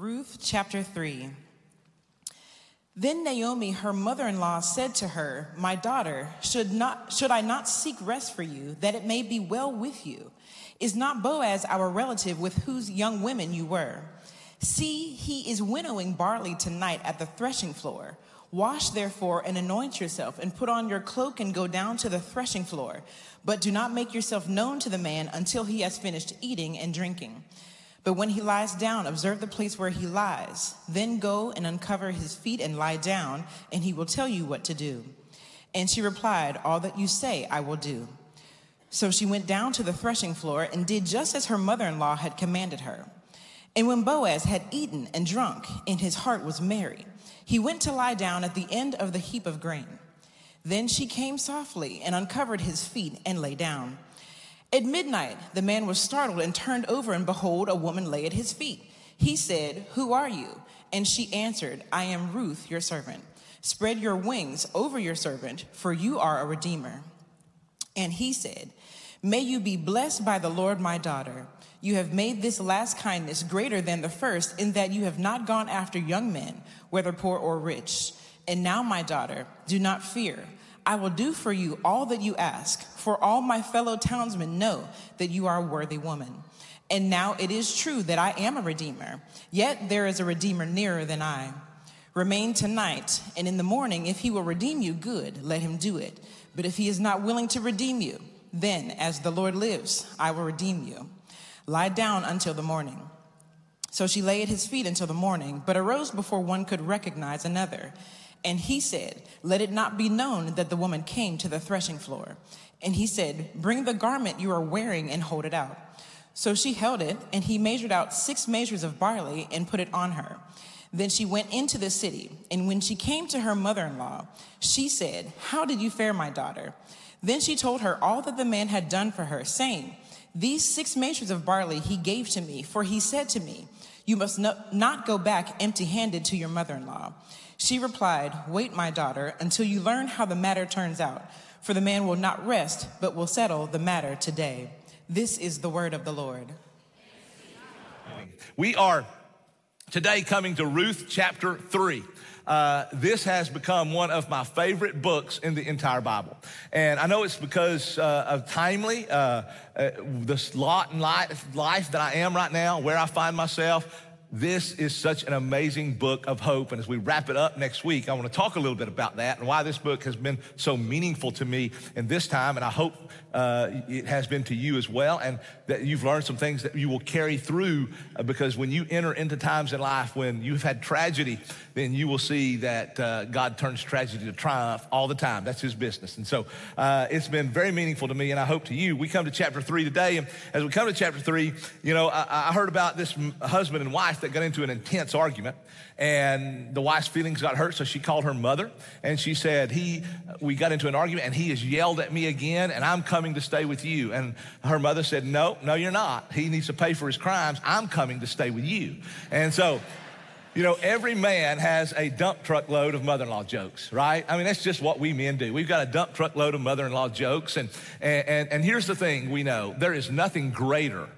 Ruth chapter 3. Then Naomi, her mother in law, said to her, My daughter, should, not, should I not seek rest for you, that it may be well with you? Is not Boaz our relative with whose young women you were? See, he is winnowing barley tonight at the threshing floor. Wash therefore and anoint yourself, and put on your cloak and go down to the threshing floor. But do not make yourself known to the man until he has finished eating and drinking. But when he lies down, observe the place where he lies. Then go and uncover his feet and lie down, and he will tell you what to do. And she replied, All that you say, I will do. So she went down to the threshing floor and did just as her mother in law had commanded her. And when Boaz had eaten and drunk, and his heart was merry, he went to lie down at the end of the heap of grain. Then she came softly and uncovered his feet and lay down. At midnight, the man was startled and turned over, and behold, a woman lay at his feet. He said, Who are you? And she answered, I am Ruth, your servant. Spread your wings over your servant, for you are a redeemer. And he said, May you be blessed by the Lord, my daughter. You have made this last kindness greater than the first, in that you have not gone after young men, whether poor or rich. And now, my daughter, do not fear. I will do for you all that you ask, for all my fellow townsmen know that you are a worthy woman. And now it is true that I am a redeemer, yet there is a redeemer nearer than I. Remain tonight, and in the morning, if he will redeem you, good, let him do it. But if he is not willing to redeem you, then, as the Lord lives, I will redeem you. Lie down until the morning. So she lay at his feet until the morning, but arose before one could recognize another. And he said, Let it not be known that the woman came to the threshing floor. And he said, Bring the garment you are wearing and hold it out. So she held it, and he measured out six measures of barley and put it on her. Then she went into the city, and when she came to her mother in law, she said, How did you fare, my daughter? Then she told her all that the man had done for her, saying, These six measures of barley he gave to me, for he said to me, You must not go back empty handed to your mother in law. She replied, Wait, my daughter, until you learn how the matter turns out, for the man will not rest, but will settle the matter today. This is the word of the Lord. We are today coming to Ruth chapter 3. Uh, this has become one of my favorite books in the entire Bible. And I know it's because uh, of timely, uh, uh this lot in life, life that I am right now, where I find myself. This is such an amazing book of hope. And as we wrap it up next week, I want to talk a little bit about that and why this book has been so meaningful to me in this time. And I hope uh, it has been to you as well, and that you've learned some things that you will carry through uh, because when you enter into times in life when you've had tragedy, then you will see that uh, God turns tragedy to triumph all the time. That's His business. And so uh, it's been very meaningful to me, and I hope to you. We come to chapter three today, and as we come to chapter three, you know, I, I heard about this husband and wife that got into an intense argument and the wife's feelings got hurt so she called her mother and she said he we got into an argument and he has yelled at me again and i'm coming to stay with you and her mother said no no you're not he needs to pay for his crimes i'm coming to stay with you and so you know, every man has a dump truck load of mother in law jokes, right? I mean, that's just what we men do. We've got a dump truck load of mother in law jokes. And, and, and here's the thing we know there is nothing greater.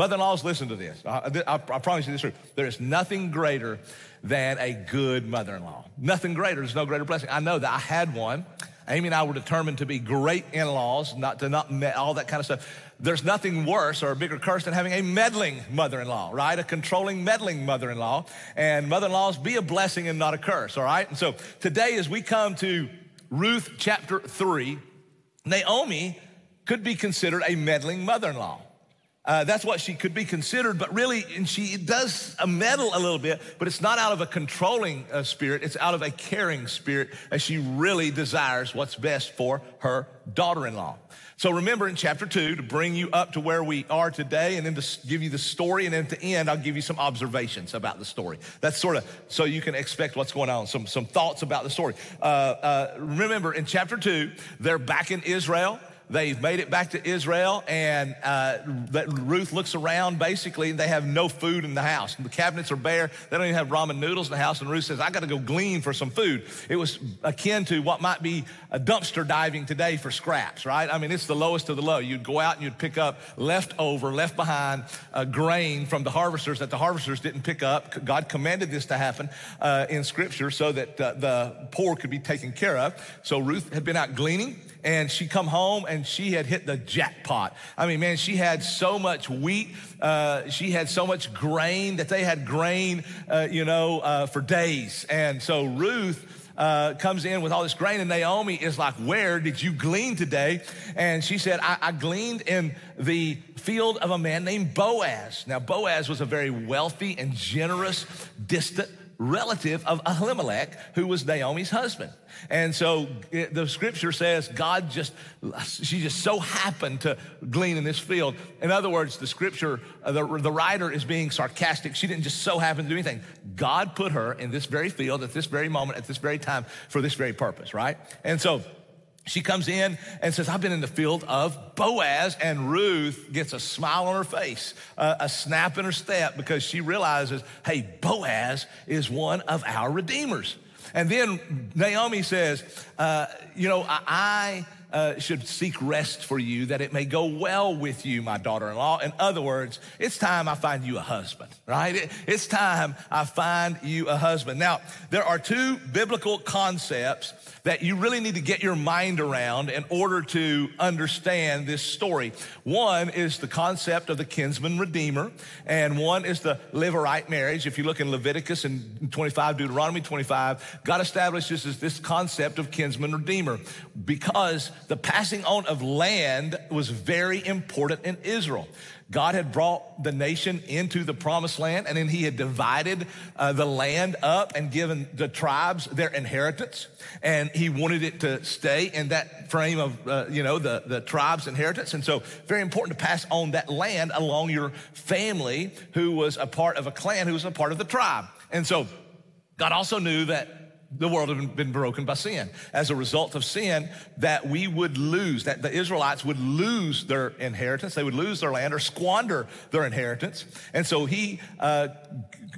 Mother in laws, listen to this. I, I, I promise you this truth. There is nothing greater than a good mother in law. Nothing greater. There's no greater blessing. I know that I had one. Amy and I were determined to be great in laws, not to not met, all that kind of stuff. There's nothing worse or a bigger curse than having a meddling mother in law, right? A controlling, meddling mother in law. And mother in laws be a blessing and not a curse, all right? And so today, as we come to Ruth chapter 3, Naomi could be considered a meddling mother in law. Uh, that's what she could be considered, but really, and she does a meddle a little bit, but it's not out of a controlling uh, spirit, it's out of a caring spirit as she really desires what's best for her daughter in law. So remember in chapter two to bring you up to where we are today and then to give you the story. And then at the end, I'll give you some observations about the story. That's sort of so you can expect what's going on, some, some thoughts about the story. Uh, uh remember in chapter two, they're back in Israel. They've made it back to Israel, and uh, Ruth looks around basically, and they have no food in the house. The cabinets are bare. They don't even have ramen noodles in the house. And Ruth says, I got to go glean for some food. It was akin to what might be a dumpster diving today for scraps, right? I mean, it's the lowest of the low. You'd go out and you'd pick up leftover, left behind uh, grain from the harvesters that the harvesters didn't pick up. God commanded this to happen uh, in Scripture so that uh, the poor could be taken care of. So Ruth had been out gleaning and she come home and she had hit the jackpot. I mean, man, she had so much wheat, uh, she had so much grain that they had grain, uh, you know, uh, for days. And so Ruth. Uh, comes in with all this grain, and Naomi is like, Where did you glean today? And she said, I, I gleaned in the field of a man named Boaz. Now, Boaz was a very wealthy and generous, distant relative of Elimelech, who was Naomi's husband. And so it, the scripture says God just, she just so happened to glean in this field. In other words, the scripture, uh, the, the writer is being sarcastic. She didn't just so happen to do anything. God put her in this very field at this very moment, at this very time for this very purpose, right? And so she comes in and says, I've been in the field of Boaz. And Ruth gets a smile on her face, uh, a snap in her step, because she realizes, hey, Boaz is one of our redeemers. And then Naomi says, uh, You know, I, I uh, should seek rest for you that it may go well with you, my daughter in law. In other words, it's time I find you a husband, right? It, it's time I find you a husband. Now, there are two biblical concepts that you really need to get your mind around in order to understand this story. One is the concept of the kinsman redeemer, and one is the levirate marriage. If you look in Leviticus and 25, Deuteronomy 25, God establishes this concept of kinsman redeemer because the passing on of land was very important in Israel. God had brought the nation into the promised land, and then He had divided uh, the land up and given the tribes their inheritance. And He wanted it to stay in that frame of, uh, you know, the, the tribe's inheritance. And so, very important to pass on that land along your family who was a part of a clan, who was a part of the tribe. And so, God also knew that the world had been broken by sin. As a result of sin, that we would lose, that the Israelites would lose their inheritance, they would lose their land or squander their inheritance. And so he, uh,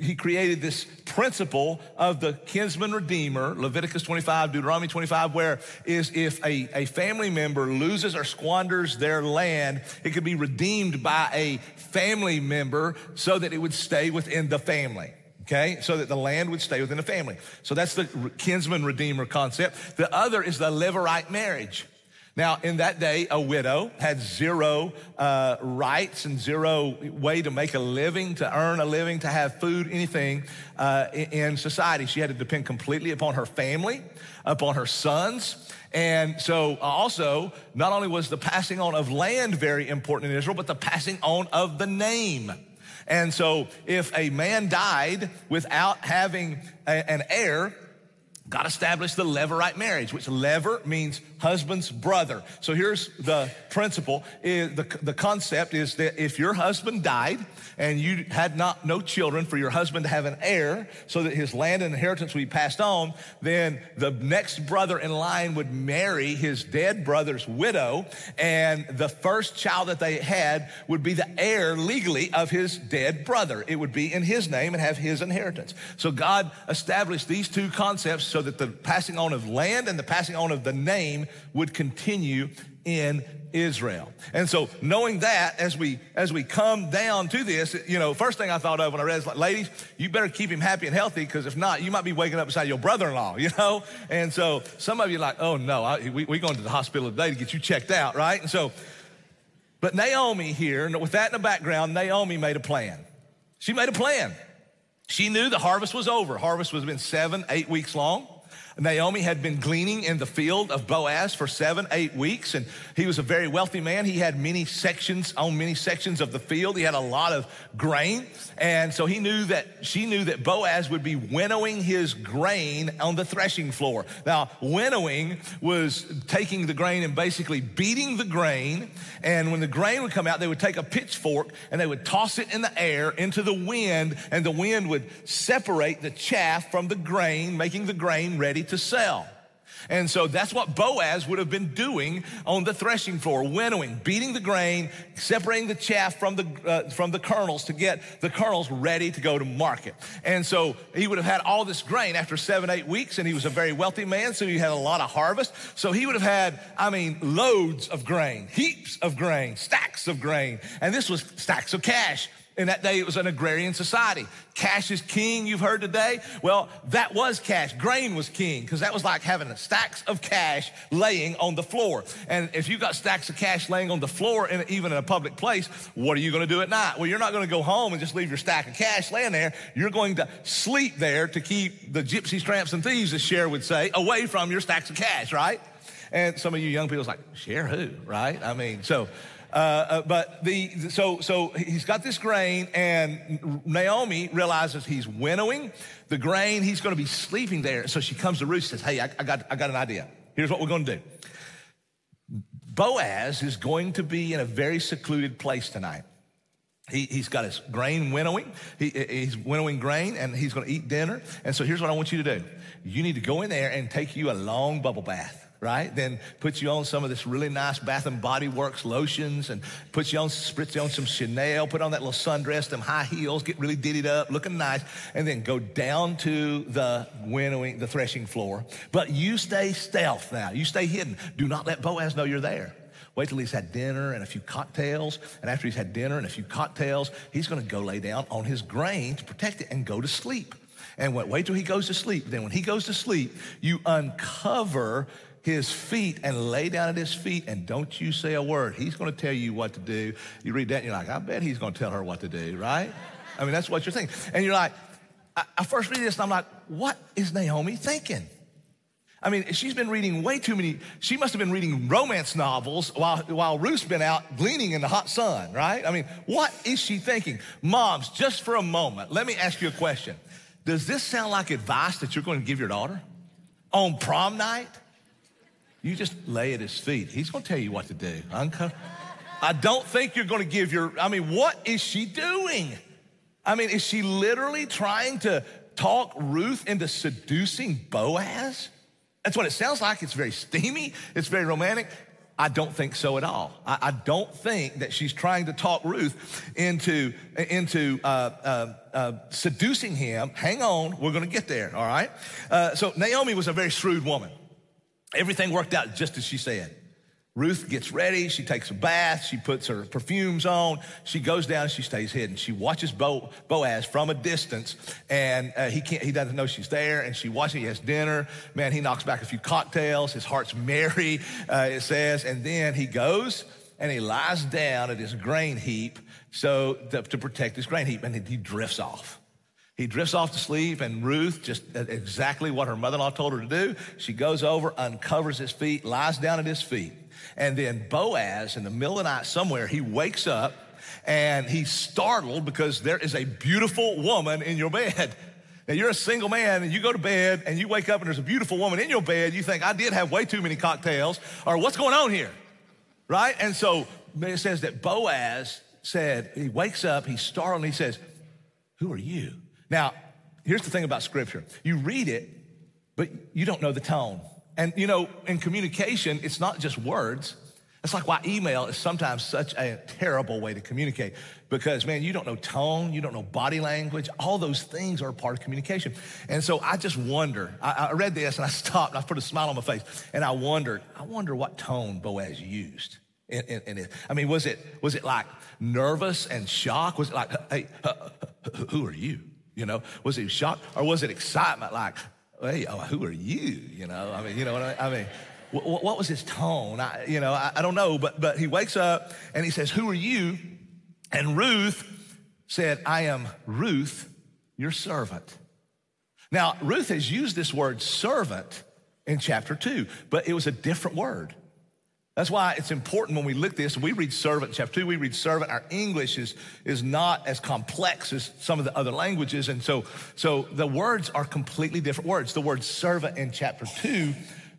he created this principle of the kinsman redeemer, Leviticus 25, Deuteronomy 25, where is if a, a family member loses or squanders their land, it could be redeemed by a family member so that it would stay within the family okay? So that the land would stay within the family. So that's the kinsman redeemer concept. The other is the levirate marriage. Now, in that day, a widow had zero uh, rights and zero way to make a living, to earn a living, to have food, anything uh, in society. She had to depend completely upon her family, upon her sons. And so, uh, also, not only was the passing on of land very important in Israel, but the passing on of the name. And so if a man died without having a, an heir, God established the levirate marriage, which levir means husband's brother. So here's the principle. The, the concept is that if your husband died and you had not no children for your husband to have an heir so that his land and inheritance would be passed on, then the next brother in line would marry his dead brother's widow and the first child that they had would be the heir legally of his dead brother. It would be in his name and have his inheritance. So God established these two concepts so that the passing on of land and the passing on of the name would continue in Israel. And so knowing that as we as we come down to this, you know, first thing I thought of when I read is like, ladies, you better keep him happy and healthy because if not, you might be waking up beside your brother-in-law, you know? And so some of you like, oh no, I, we, we going to the hospital today to get you checked out, right? And so, but Naomi here, with that in the background, Naomi made a plan. She made a plan. She knew the harvest was over. Harvest was been seven, eight weeks long. Naomi had been gleaning in the field of Boaz for seven, eight weeks, and he was a very wealthy man. He had many sections on many sections of the field. He had a lot of grain. And so he knew that she knew that Boaz would be winnowing his grain on the threshing floor. Now, winnowing was taking the grain and basically beating the grain. And when the grain would come out, they would take a pitchfork and they would toss it in the air into the wind, and the wind would separate the chaff from the grain, making the grain ready to sell. And so that's what Boaz would have been doing on the threshing floor, winnowing, beating the grain, separating the chaff from the, uh, from the kernels to get the kernels ready to go to market. And so he would have had all this grain after seven, eight weeks, and he was a very wealthy man, so he had a lot of harvest. So he would have had, I mean, loads of grain, heaps of grain, stacks of grain. And this was stacks of cash. In that day, it was an agrarian society. Cash is king, you've heard today. Well, that was cash. Grain was king because that was like having stacks of cash laying on the floor. And if you've got stacks of cash laying on the floor, in, even in a public place, what are you going to do at night? Well, you're not going to go home and just leave your stack of cash laying there. You're going to sleep there to keep the gypsies, tramps, and thieves, as Cher would say, away from your stacks of cash, right? And some of you young people's like, Cher who, right? I mean, so uh, uh, but the so so he's got this grain, and Naomi realizes he's winnowing the grain. He's going to be sleeping there. So she comes to Ruth. And says, "Hey, I, I got I got an idea. Here's what we're going to do. Boaz is going to be in a very secluded place tonight." He, has got his grain winnowing. He, he's winnowing grain and he's going to eat dinner. And so here's what I want you to do. You need to go in there and take you a long bubble bath right? Then puts you on some of this really nice Bath and Body Works lotions and puts you on, spritz you on some Chanel, put on that little sundress, them high heels, get really dittied up, looking nice, and then go down to the winnowing, the threshing floor. But you stay stealth now. You stay hidden. Do not let Boaz know you're there. Wait till he's had dinner and a few cocktails. And after he's had dinner and a few cocktails, he's going to go lay down on his grain to protect it and go to sleep. And wait till he goes to sleep. Then, when he goes to sleep, you uncover his feet and lay down at his feet and don't you say a word. He's going to tell you what to do. You read that and you're like, I bet he's going to tell her what to do, right? I mean, that's what you're thinking. And you're like, I, I first read this and I'm like, what is Naomi thinking? I mean, she's been reading way too many, she must have been reading romance novels while, while Ruth's been out gleaning in the hot sun, right? I mean, what is she thinking? Moms, just for a moment, let me ask you a question. Does this sound like advice that you're going to give your daughter on prom night? You just lay at his feet. He's going to tell you what to do. I don't think you're going to give your, I mean, what is she doing? I mean, is she literally trying to talk Ruth into seducing Boaz? That's what it sounds like. It's very steamy, it's very romantic. I don't think so at all. I, I don't think that she's trying to talk Ruth into, into uh, uh, uh, seducing him. Hang on, we're going to get there, all right? Uh, so Naomi was a very shrewd woman. Everything worked out just as she said. Ruth gets ready. She takes a bath. She puts her perfumes on. She goes down. She stays hidden. She watches Bo, Boaz from a distance, and uh, he can't. He doesn't know she's there. And she watches. He has dinner. Man, he knocks back a few cocktails. His heart's merry. Uh, it says, and then he goes and he lies down at his grain heap so to, to protect his grain heap, and he drifts off. He drifts off to sleep, and Ruth, just exactly what her mother in law told her to do, she goes over, uncovers his feet, lies down at his feet. And then Boaz, in the middle of the night somewhere, he wakes up and he's startled because there is a beautiful woman in your bed. Now, you're a single man and you go to bed and you wake up and there's a beautiful woman in your bed. You think, I did have way too many cocktails, or what's going on here? Right? And so it says that Boaz said, he wakes up, he's startled, and he says, Who are you? Now, here's the thing about scripture you read it, but you don't know the tone. And you know, in communication, it's not just words. It's like why email is sometimes such a terrible way to communicate because, man, you don't know tone, you don't know body language. All those things are a part of communication. And so I just wonder. I, I read this and I stopped and I put a smile on my face and I wondered, I wonder what tone Boaz used. In, in, in it. I mean, was it was it like nervous and shock? Was it like, hey, uh, who are you? You know, was he shocked or was it excitement like, hey, oh, who are you? You know, I mean, you know what I mean? I mean what, what was his tone? I, you know, I, I don't know, but, but he wakes up and he says, who are you? And Ruth said, I am Ruth, your servant. Now, Ruth has used this word servant in chapter two, but it was a different word. That's why it's important when we look this, we read servant, chapter two, we read servant. Our English is, is not as complex as some of the other languages. And so, so the words are completely different words. The word servant in chapter two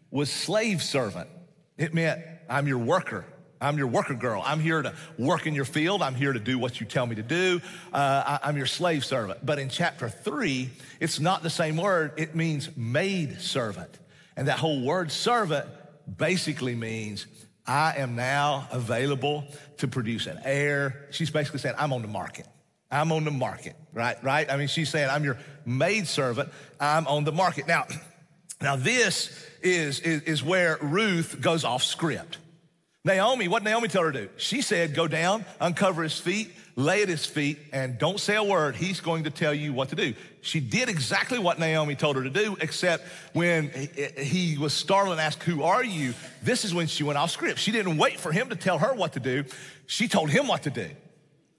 was slave servant. It meant I'm your worker. I'm your worker girl. I'm here to work in your field. I'm here to do what you tell me to do. Uh, I, am your slave servant. But in chapter three, it's not the same word. It means maid servant. And that whole word servant basically means I am now available to produce an heir. She's basically saying, I'm on the market. I'm on the market, right? Right? I mean, she's saying, I'm your maidservant. I'm on the market. Now, now this is, is, is where Ruth goes off script. Naomi, what Naomi tell her to do? She said, go down, uncover his feet, lay at his feet, and don't say a word. He's going to tell you what to do. She did exactly what Naomi told her to do, except when he was startled and asked, Who are you? This is when she went off script. She didn't wait for him to tell her what to do. She told him what to do.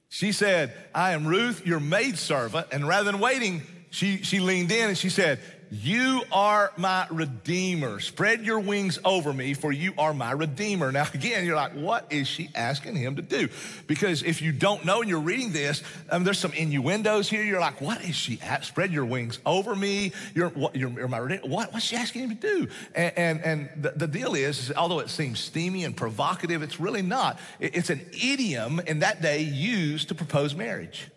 She said, I am Ruth, your maidservant. And rather than waiting, she, she leaned in and she said, you are my redeemer. Spread your wings over me, for you are my redeemer. Now, again, you're like, what is she asking him to do? Because if you don't know and you're reading this, um, there's some innuendos here. You're like, what is she at? Spread your wings over me. You're, what, you're, you're my redeemer. What, what's she asking him to do? And, and, and the, the, deal is, although it seems steamy and provocative, it's really not. It, it's an idiom in that day used to propose marriage.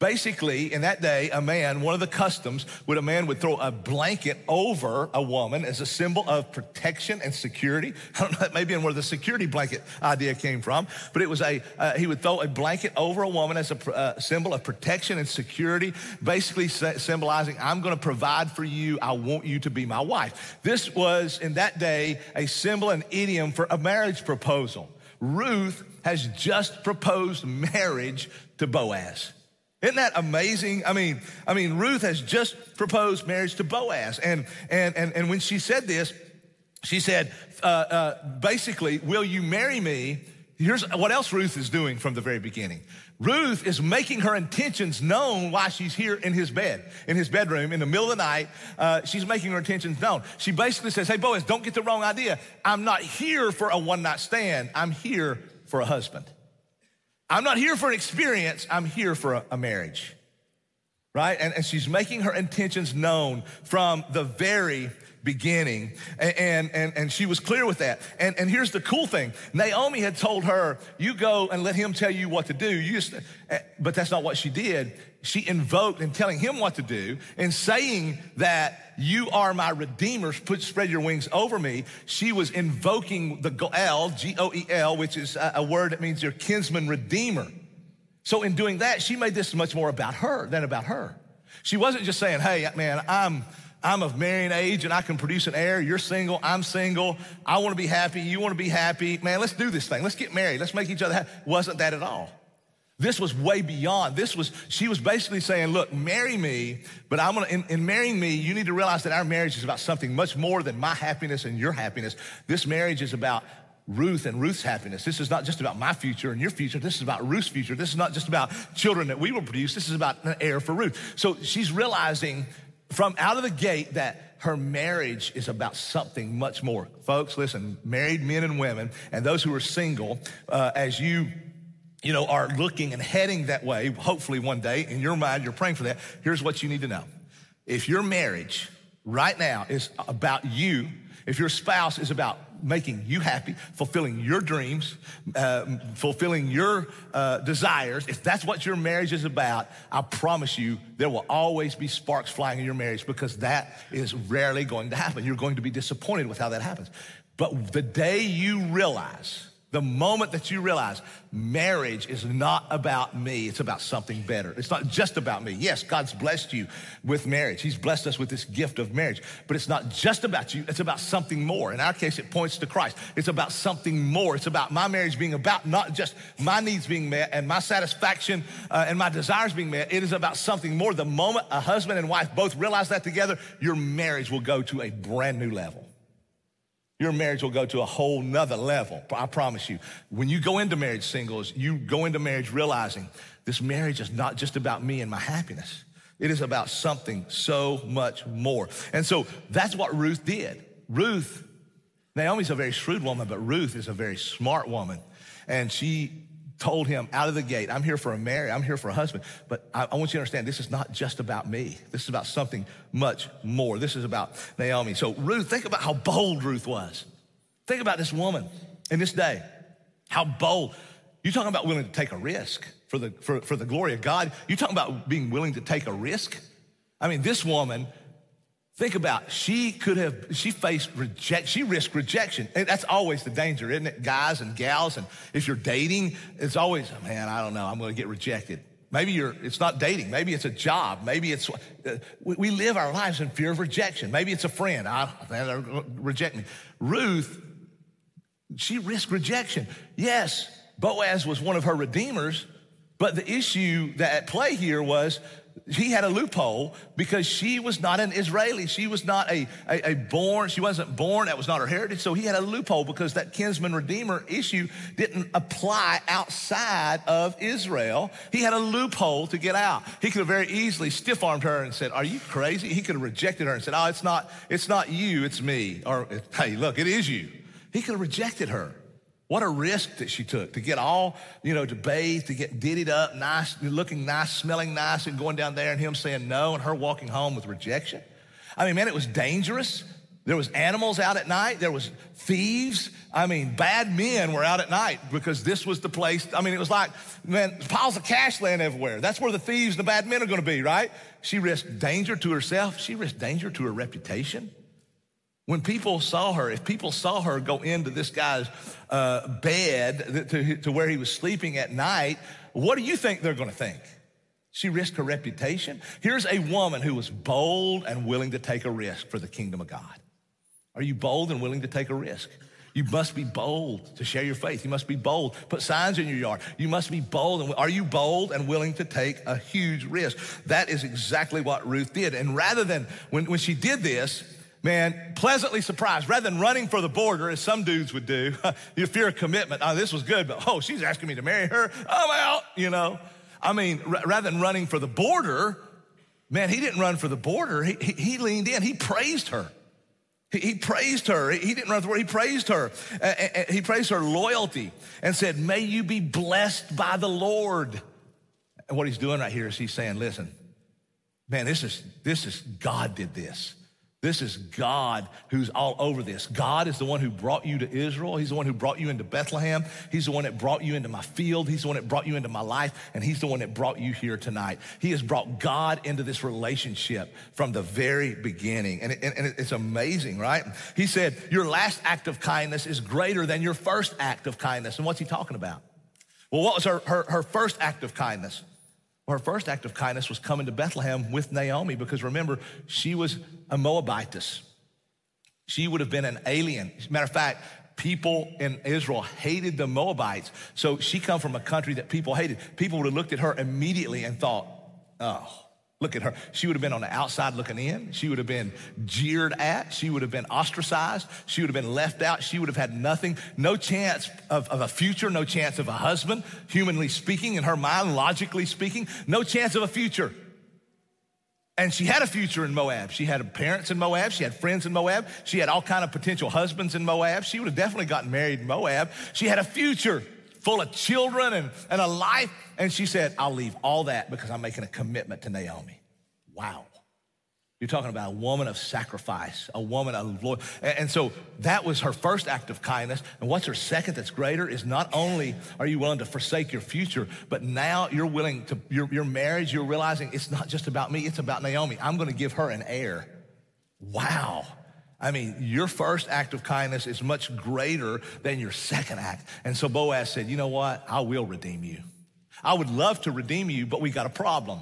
Basically, in that day, a man, one of the customs would a man would throw a blanket over a woman as a symbol of protection and security. I don't know, that may be where the security blanket idea came from, but it was a, uh, he would throw a blanket over a woman as a uh, symbol of protection and security, basically symbolizing, I'm gonna provide for you, I want you to be my wife. This was, in that day, a symbol and idiom for a marriage proposal. Ruth has just proposed marriage to Boaz. Isn't that amazing? I mean, I mean, Ruth has just proposed marriage to Boaz. And, and, and, and when she said this, she said, uh, uh, basically, will you marry me? Here's what else Ruth is doing from the very beginning. Ruth is making her intentions known while she's here in his bed, in his bedroom, in the middle of the night. Uh, she's making her intentions known. She basically says, Hey, Boaz, don't get the wrong idea. I'm not here for a one night stand. I'm here for a husband. I'm not here for an experience, I'm here for a, a marriage. Right? And, and, she's making her intentions known from the very beginning. And, and, and, she was clear with that. And, and here's the cool thing Naomi had told her, You go and let him tell you what to do. You just, eh, but that's not what she did. She invoked in telling him what to do and saying that you are my redeemer, put, spread your wings over me. She was invoking the Goel, G O E L, which is a, a word that means your kinsman redeemer. So in doing that, she made this much more about her than about her. She wasn't just saying, Hey, man, I'm I'm of marrying age and I can produce an heir. You're single. I'm single. I want to be happy. You want to be happy. Man, let's do this thing. Let's get married. Let's make each other happy. Wasn't that at all. This was way beyond. This was, she was basically saying, look, marry me, but I'm gonna, in, in, marrying me, you need to realize that our marriage is about something much more than my happiness and your happiness. This marriage is about Ruth and Ruth's happiness. This is not just about my future and your future. This is about Ruth's future. This is not just about children that we will produce. This is about an heir for Ruth. So she's realizing from out of the gate that her marriage is about something much more. Folks, listen, married men and women, and those who are single, uh, as you you know, are looking and heading that way, hopefully one day, in your mind, you're praying for that. Here's what you need to know. If your marriage right now is about you, if your spouse is about making you happy, fulfilling your dreams, uh, fulfilling your uh, desires, if that's what your marriage is about, I promise you there will always be sparks flying in your marriage because that is rarely going to happen. You're going to be disappointed with how that happens. But the day you realize the moment that you realize marriage is not about me, it's about something better. It's not just about me. Yes, God's blessed you with marriage. He's blessed us with this gift of marriage, but it's not just about you, it's about something more. In our case, it points to Christ. It's about something more. It's about my marriage being about not just my needs being met and my satisfaction uh, and my desires being met. It is about something more. The moment a husband and wife both realize that together, your marriage will go to a brand new level your marriage will go to a whole nother level. I promise you. When you go into marriage singles, you go into marriage realizing this marriage is not just about me and my happiness. It is about something so much more. And so that's what Ruth did. Ruth, Naomi's a very shrewd woman, but Ruth is a very smart woman. And she told him out of the gate, I'm here for a marriage, I'm here for a husband, but I, I, want you to understand this is not just about me. This is about something much more. This is about Naomi. So, Ruth, think about how bold Ruth was. Think about this woman in this day. How bold. You're talking about willing to take a risk for the, for, for the glory of God. You're talking about being willing to take a risk. I mean, this woman Think about she could have she faced reject she risked rejection. And that's always the danger, isn't it? Guys and gals, and if you're dating, it's always, man, I don't know, I'm gonna get rejected. Maybe you're it's not dating, maybe it's a job, maybe it's uh, we, we, live our lives in fear of rejection. Maybe it's a friend. I they're reject me. Ruth, she risked rejection. Yes, Boaz was one of her redeemers, but the issue that at play here was he had a loophole because she was not an Israeli. She was not a, a, a, born, she wasn't born, that was not her heritage. So he had a loophole because that kinsman redeemer issue didn't apply outside of Israel. He had a loophole to get out. He could have very easily stiff armed her and said, Are you crazy? He could have rejected her and said, Oh, it's not, it's not you, it's me. Or, hey, look, it is you. He could have rejected her. What a risk that she took to get all, you know, to bathe, to get diddied up, nice, looking nice, smelling nice, and going down there and him saying no and her walking home with rejection. I mean, man, it was dangerous. There was animals out at night. There was thieves. I mean, bad men were out at night because this was the place. I mean, it was like, man, piles of cash laying everywhere. That's where the thieves and the bad men are going to be, right? She risked danger to herself. She risked danger to her reputation. When people saw her, if people saw her go into this guy's uh, bed to, to where he was sleeping at night, what do you think they're going to think? She risked her reputation. Here's a woman who was bold and willing to take a risk for the kingdom of God. Are you bold and willing to take a risk? You must be bold to share your faith. You must be bold. Put signs in your yard. You must be bold. And are you bold and willing to take a huge risk? That is exactly what Ruth did. And rather than when, when she did this, man, pleasantly surprised. Rather than running for the border, as some dudes would do, you fear of commitment. Oh, this was good, but oh, she's asking me to marry her. I'm out, you know. I mean, r- rather than running for the border, man, he didn't run for the border. He, he, he leaned in, he praised her. He, he praised her. He, he didn't run for the border, he praised her. Uh, uh, he praised her loyalty and said, May you be blessed by the Lord. And what he's doing right here is he's saying, Listen, man, this is, this is, God did this. This is God who's all over this. God is the one who brought you to Israel. He's the one who brought you into Bethlehem. He's the one that brought you into my field. He's the one that brought you into my life. And He's the one that brought you here tonight. He has brought God into this relationship from the very beginning. And, it, and it's amazing, right? He said, Your last act of kindness is greater than your first act of kindness. And what's He talking about? Well, what was her, her, her first act of kindness? Well, her first act of kindness was coming to Bethlehem with Naomi because remember, she was a Moabitess. She would have been an alien. matter of fact, people in Israel hated the Moabites. So she come from a country that people hated. People would have looked at her immediately and thought, oh, Look at her. She would have been on the outside looking in. She would have been jeered at. She would have been ostracized. She would have been left out. She would have had nothing, no chance of, of a future, no chance of a husband, humanly speaking, in her mind, logically speaking, no chance of a future. And she had a future in Moab. She had parents in Moab. She had friends in Moab. She had all kind of potential husbands in Moab. She would have definitely gotten married in Moab. She had a future full of children and, and a life. And she said, I'll leave all that because I'm making a commitment to Naomi. Wow. You're talking about a woman of sacrifice, a woman of loyalty. And so that was her first act of kindness. And what's her second that's greater is not only are you willing to forsake your future, but now you're willing to, your, your marriage, you're realizing it's not just about me, it's about Naomi. I'm going to give her an heir. Wow. I mean, your first act of kindness is much greater than your second act. And so Boaz said, You know what? I will redeem you. I would love to redeem you, but we got a problem.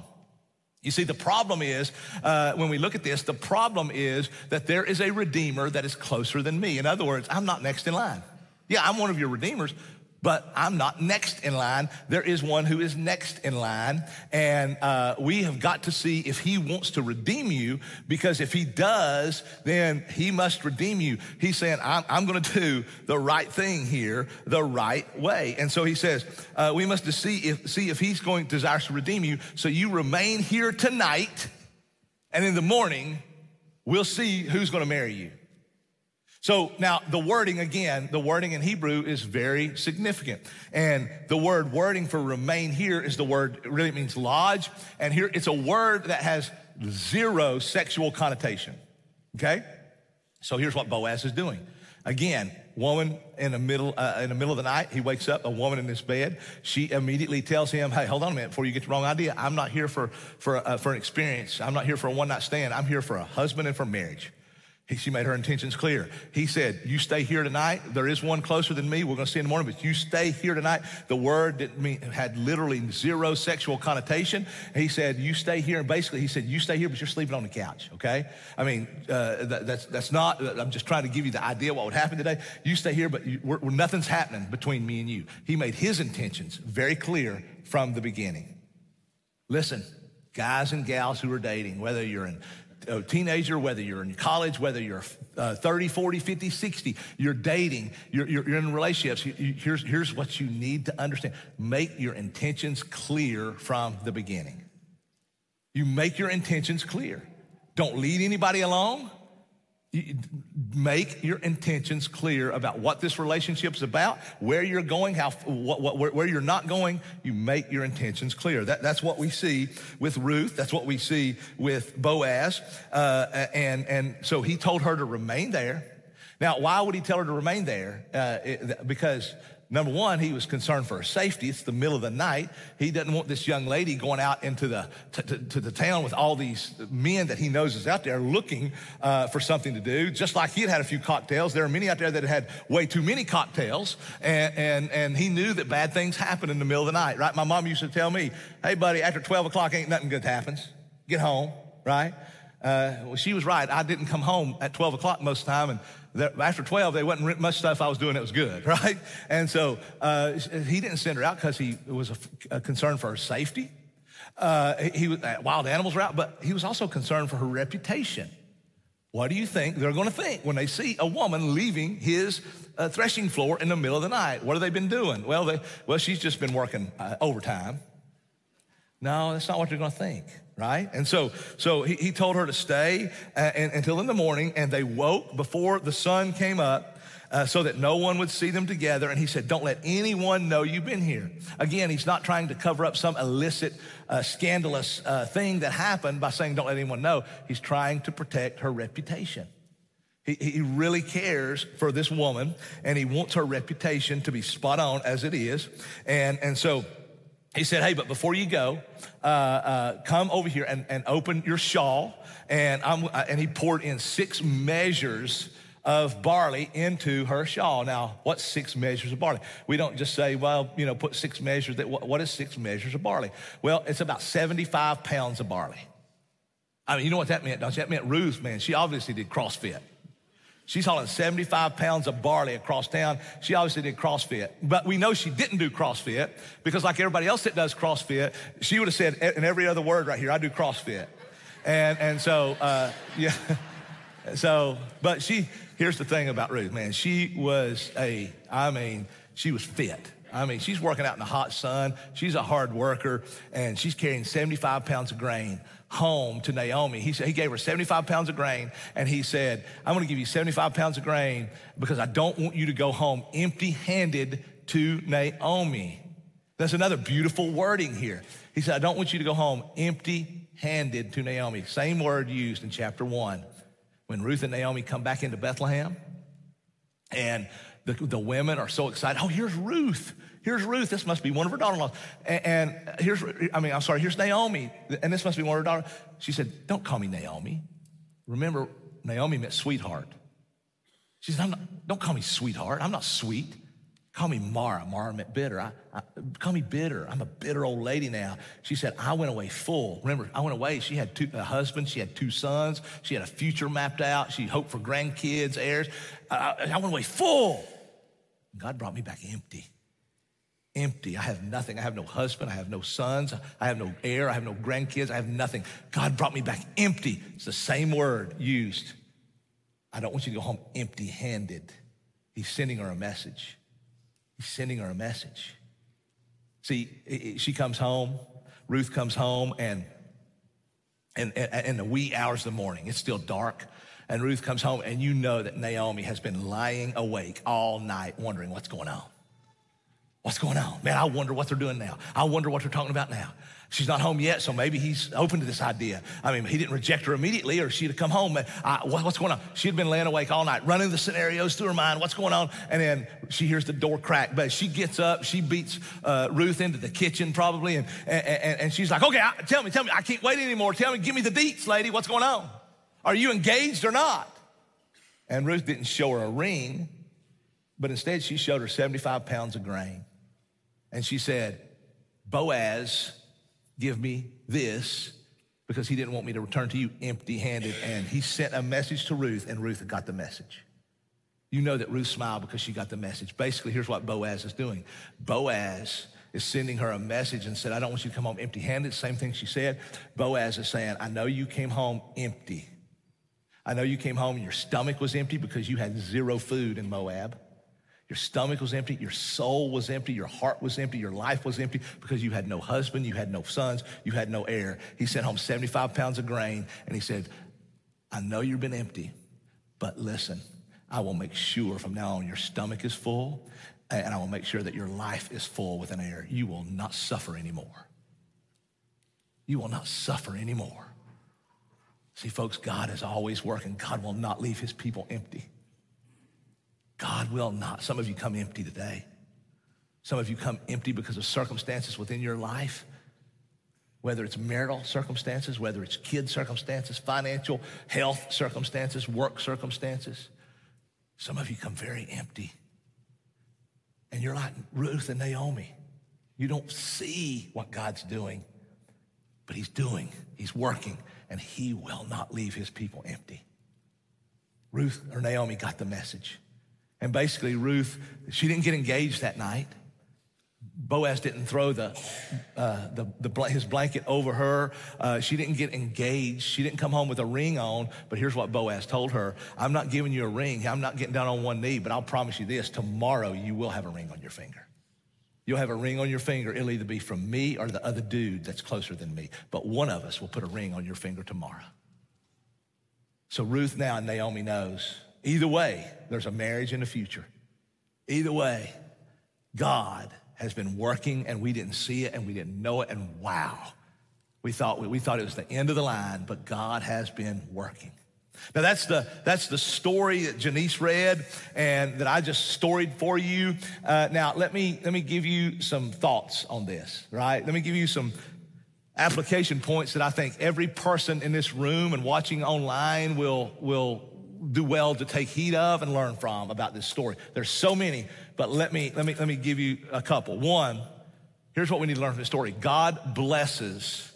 You see, the problem is, uh, when we look at this, the problem is that there is a redeemer that is closer than me. In other words, I'm not next in line. Yeah, I'm one of your redeemers, but I'm not next in line. There is one who is next in line. And uh, we have got to see if he wants to redeem you, because if he does, then he must redeem you. He's saying, I'm, I'm going to do the right thing here, the right way. And so he says, uh, we must see if, see if he's going desires to redeem you. So you remain here tonight, and in the morning, we'll see who's going to marry you. So now the wording again, the wording in Hebrew is very significant. And the word wording for remain here is the word, it really means lodge. And here it's a word that has zero sexual connotation. Okay? So here's what Boaz is doing. Again, woman in the middle uh, in the middle of the night. He wakes up, a woman in his bed. She immediately tells him, "Hey, hold on a minute before you get the wrong idea. I'm not here for for uh, for an experience. I'm not here for a one night stand. I'm here for a husband and for marriage." He, she made her intentions clear. He said, You stay here tonight. There is one closer than me. We're going to see in the morning, but you stay here tonight. The word didn't mean, had literally zero sexual connotation. He said, You stay here. And basically, he said, You stay here, but you're sleeping on the couch, okay? I mean, uh, that, that's, that's not, I'm just trying to give you the idea what would happen today. You stay here, but you, we're, we're, nothing's happening between me and you. He made his intentions very clear from the beginning. Listen, guys and gals who are dating, whether you're in a teenager, whether you're in college, whether you're uh, 30, 40, 50, 60, you're dating, you're, you're, you're in relationships, you, you, here's, here's what you need to understand. Make your intentions clear from the beginning. You make your intentions clear. Don't lead anybody along make your intentions clear about what this relationship is about, where you're going, how, what, what, where, where, you're not going. You make your intentions clear. That, that's what we see with Ruth. That's what we see with Boaz. Uh, and, and so he told her to remain there. Now, why would he tell her to remain there? Uh, it, because Number one, he was concerned for her safety. It's the middle of the night. He doesn't want this young lady going out into the to, to, to the town with all these men that he knows is out there looking uh, for something to do. Just like he had had a few cocktails, there are many out there that had way too many cocktails, and and and he knew that bad things happen in the middle of the night. Right? My mom used to tell me, "Hey, buddy, after twelve o'clock, ain't nothing good happens. Get home." Right? Uh, well, she was right. I didn't come home at 12 o'clock most of the time, and after 12, there wasn't much stuff I was doing that was good, right? And so uh, he didn't send her out because he was a, concern for her safety. Uh, he uh, wild animals were out, but he was also concerned for her reputation. What do you think they're going to think when they see a woman leaving his uh, threshing floor in the middle of the night? What have they been doing? Well, they, well, she's just been working uh, overtime. No, that's not what they're going to think right? And so, so he, he told her to stay uh, and, until in the morning, and they woke before the sun came up. Uh, so that no one would see them together. And he said, Don't let anyone know you've been here. Again, he's not trying to cover up some illicit, uh, scandalous uh, thing that happened by saying, Don't let anyone know. He's trying to protect her reputation. He, he really cares for this woman and he wants her reputation to be spot on as it is. And, and so, he said, Hey, but before you go, uh, uh, come over here and, and open your shawl. And, I'm, uh, and he poured in six measures of barley into her shawl. Now, what's six measures of barley? We don't just say, well, you know, put six measures. That, what is six measures of barley? Well, it's about 75 pounds of barley. I mean, you know what that meant, don't you? That meant Ruth, man, she obviously did CrossFit. She's hauling 75 pounds of barley across town. She obviously did CrossFit. But we know she didn't do CrossFit because, like everybody else that does CrossFit, she would have said in every other word right here, I do CrossFit. And, and so, uh, yeah. So, but she, here's the thing about Ruth, man. She was a, I mean, she was fit. I mean, she's working out in the hot sun. She's a hard worker, and she's carrying 75 pounds of grain home to Naomi. He said he gave her 75 pounds of grain, and he said, "I'm going to give you 75 pounds of grain because I don't want you to go home empty-handed to Naomi." That's another beautiful wording here. He said, "I don't want you to go home empty-handed to Naomi." Same word used in chapter one when Ruth and Naomi come back into Bethlehem, and the, the women are so excited. Oh, here's Ruth. Here's Ruth. This must be one of her daughter-in-laws. And, and here's, I mean, I'm sorry. Here's Naomi, and this must be one of her daughter. She said, "Don't call me Naomi. Remember, Naomi meant sweetheart." She said, not, "Don't call me sweetheart. I'm not sweet. Call me Mara. Mara meant bitter. I, I, call me bitter. I'm a bitter old lady now." She said, "I went away full. Remember, I went away. She had two, a husband. She had two sons. She had a future mapped out. She hoped for grandkids, heirs. I, I went away full." God brought me back empty. Empty. I have nothing. I have no husband. I have no sons. I have no heir. I have no grandkids. I have nothing. God brought me back empty. It's the same word used. I don't want you to go home empty handed. He's sending her a message. He's sending her a message. See, she comes home, Ruth comes home, and in, in the wee hours of the morning, it's still dark. And Ruth comes home, and you know that Naomi has been lying awake all night wondering what's going on. What's going on? Man, I wonder what they're doing now. I wonder what they're talking about now. She's not home yet, so maybe he's open to this idea. I mean, he didn't reject her immediately, or she'd have come home. I, what's going on? She'd been laying awake all night, running the scenarios through her mind. What's going on? And then she hears the door crack. But she gets up, she beats uh, Ruth into the kitchen probably, and, and, and she's like, "Okay, I, tell me, tell me. I can't wait anymore. Tell me, give me the deets, lady. What's going on? Are you engaged or not?" And Ruth didn't show her a ring, but instead she showed her 75 pounds of grain, and she said, "Boaz." give me this because he didn't want me to return to you empty handed. And he sent a message to Ruth, and Ruth got the message. You know that Ruth smiled because she got the message. Basically, here's what Boaz is doing Boaz is sending her a message and said, I don't want you to come home empty handed. Same thing she said. Boaz is saying, I know you came home empty. I know you came home and your stomach was empty because you had zero food in Moab. Your stomach was empty, your soul was empty, your heart was empty, your life was empty because you had no husband, you had no sons, you had no heir. He sent home 75 pounds of grain and he said, I know you've been empty, but listen, I will make sure from now on your stomach is full and I will make sure that your life is full with an heir. You will not suffer anymore. You will not suffer anymore. See, folks, God is always working. God will not leave his people empty. God will not. Some of you come empty today. Some of you come empty because of circumstances within your life, whether it's marital circumstances, whether it's kid circumstances, financial, health circumstances, work circumstances. Some of you come very empty. And you're like Ruth and Naomi. You don't see what God's doing, but He's doing, He's working, and He will not leave His people empty. Ruth or Naomi got the message. And basically, Ruth, she didn't get engaged that night. Boaz didn't throw the, uh, the, the, his blanket over her. Uh, she didn't get engaged. She didn't come home with a ring on. But here's what Boaz told her I'm not giving you a ring. I'm not getting down on one knee, but I'll promise you this tomorrow you will have a ring on your finger. You'll have a ring on your finger. It'll either be from me or the other dude that's closer than me. But one of us will put a ring on your finger tomorrow. So Ruth now and Naomi knows Either way, there's a marriage in the future. Either way, God has been working and we didn't see it and we didn't know it. And wow, we thought, we thought it was the end of the line, but God has been working. Now that's the that's the story that Janice read and that I just storied for you. Uh, now let me let me give you some thoughts on this. Right? Let me give you some application points that I think every person in this room and watching online will will do well to take heed of and learn from about this story. There's so many, but let me, let me, let me give you a couple. One, here's what we need to learn from the story God blesses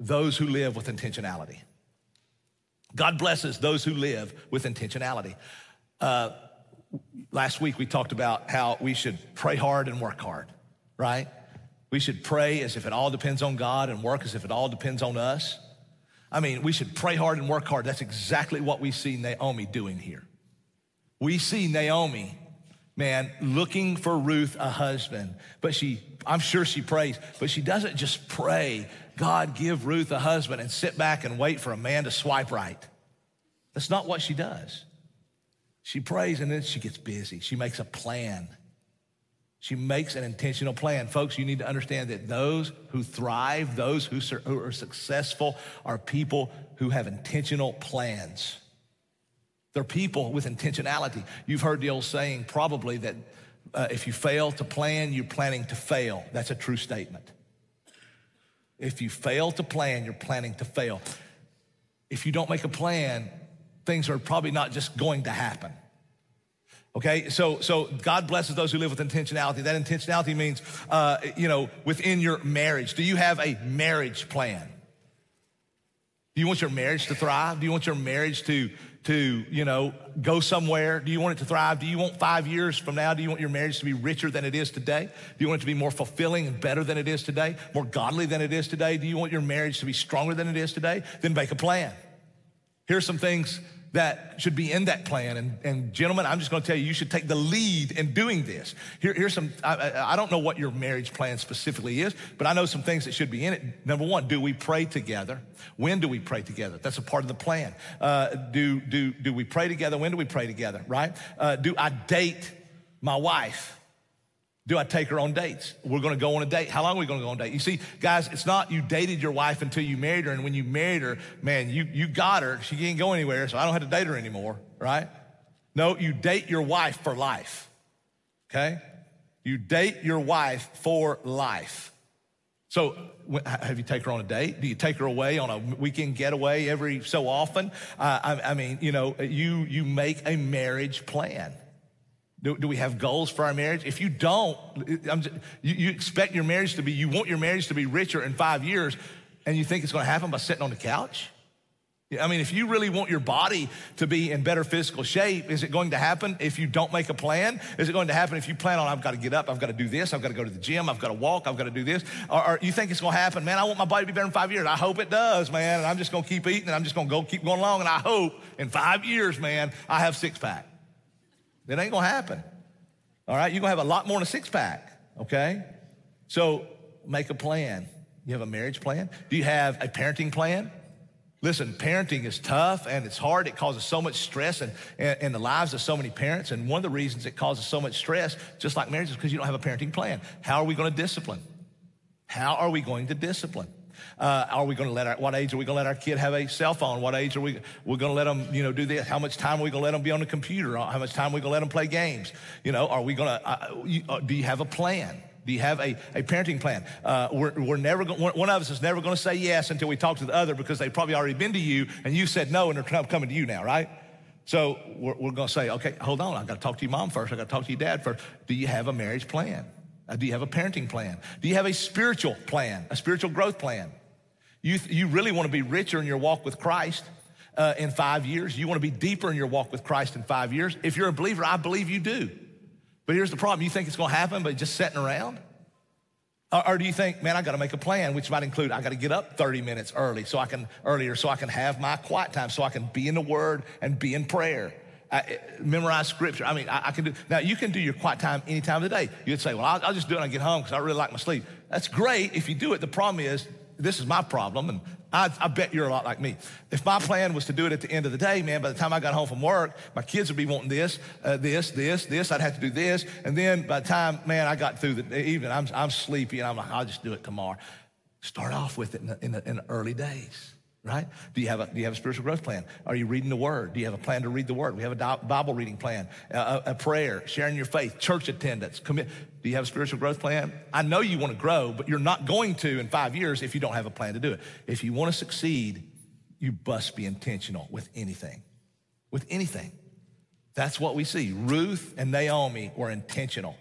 those who live with intentionality. God blesses those who live with intentionality. Uh, last week we talked about how we should pray hard and work hard, right? We should pray as if it all depends on God and work as if it all depends on us. I mean, we should pray hard and work hard. That's exactly what we see Naomi doing here. We see Naomi, man, looking for Ruth a husband, but she, I'm sure she prays, but she doesn't just pray, God, give Ruth a husband and sit back and wait for a man to swipe right. That's not what she does. She prays and then she gets busy. She makes a plan. She makes an intentional plan. Folks, you need to understand that those who thrive, those who, who are successful, are people who have intentional plans. They're people with intentionality. You've heard the old saying probably that uh, if you fail to plan, you're planning to fail. That's a true statement. If you fail to plan, you're planning to fail. If you don't make a plan, things are probably not just going to happen. Okay, so so God blesses those who live with intentionality. That intentionality means, uh, you know, within your marriage. Do you have a marriage plan? Do you want your marriage to thrive? Do you want your marriage to to you know go somewhere? Do you want it to thrive? Do you want five years from now? Do you want your marriage to be richer than it is today? Do you want it to be more fulfilling and better than it is today? More godly than it is today? Do you want your marriage to be stronger than it is today? Then make a plan. Here's some things that should be in that plan. And, and gentlemen, I'm just going to tell you, you should take the lead in doing this. Here, here's some, I, I, don't know what your marriage plan specifically is, but I know some things that should be in it. Number one, do we pray together? When do we pray together? That's a part of the plan. Uh, do, do, do we pray together? When do we pray together, right? Uh, do I date my wife? Do I take her on dates? We're gonna go on a date. How long are we gonna go on a date? You see, guys, it's not you dated your wife until you married her, and when you married her, man, you, you got her. She can't go anywhere, so I don't have to date her anymore, right? No, you date your wife for life, okay? You date your wife for life. So, have you take her on a date? Do you take her away on a weekend getaway every so often? Uh, I, I, mean, you know, you you make a marriage plan. Do, do we have goals for our marriage? If you don't, just, you, you expect your marriage to be, you want your marriage to be richer in five years, and you think it's going to happen by sitting on the couch? I mean, if you really want your body to be in better physical shape, is it going to happen if you don't make a plan? Is it going to happen if you plan on, I've got to get up, I've got to do this, I've got to go to the gym, I've got to walk, I've got to do this? Or, or you think it's going to happen, man, I want my body to be better in five years. I hope it does, man. And I'm just going to keep eating and I'm just going to go keep going along. And I hope in five years, man, I have six pack. It ain't to happen. All right? You're to have a lot more than a six pack, okay? So make a plan. You have a marriage plan? Do you have a parenting plan? Listen, parenting is tough and it's hard. It causes so much stress in, in, in, the lives of so many parents. And one of the reasons it causes so much stress, just like marriage, is because you don't have a parenting plan. How are we going to discipline? How are we going to discipline? Uh, are we going to let our, what age are we going to let our kid have a cell phone? What age are we, we're going to let them, you know, do this? How much time are we going to let them be on the computer? How much time are we going to let them play games? You know, are we going to, uh, uh, do you have a plan? Do you have a, a parenting plan? Uh, we're, we're never go- one of us is never going to say yes until we talk to the other because they've probably already been to you and you said no and they're coming to you now, right? So we're, we're going to say, okay, hold on. I've got to talk to your mom first. I've got to talk to your dad first. Do you have a marriage plan? Uh, do you have a parenting plan? Do you have a spiritual plan, a spiritual growth plan? You, you really want to be richer in your walk with Christ uh, in five years. You want to be deeper in your walk with Christ in five years. If you're a believer, I believe you do. But here's the problem you think it's going to happen by just sitting around? Or, or do you think, man, I got to make a plan, which might include I got to get up 30 minutes early so I can earlier so I can have my quiet time, so I can be in the Word and be in prayer. I, memorize scripture. I mean, I, I, can do. Now, you can do your quiet time any time of the day. You'd say, well, I'll, I'll just do it when I get home because I really like my sleep. That's great if you do it. The problem is, this is my problem, and I, I, bet you're a lot like me. If my plan was to do it at the end of the day, man, by the time I got home from work, my kids would be wanting this, uh, this, this, this. I'd have to do this. And then by the time, man, I got through the evening, I'm, I'm sleepy and I'm like, I'll just do it tomorrow. Start off with it in the, in the, in the early days right? Do you have a, do you have a spiritual growth plan? Are you reading the word? Do you have a plan to read the word? We have a Bible reading plan, a, a, prayer, sharing your faith, church attendance, commit. Do you have a spiritual growth plan? I know you want to grow, but you're not going to in five years if you don't have a plan to do it. If you want to succeed, you must be intentional with anything, with anything. That's what we see. Ruth and Naomi were intentional.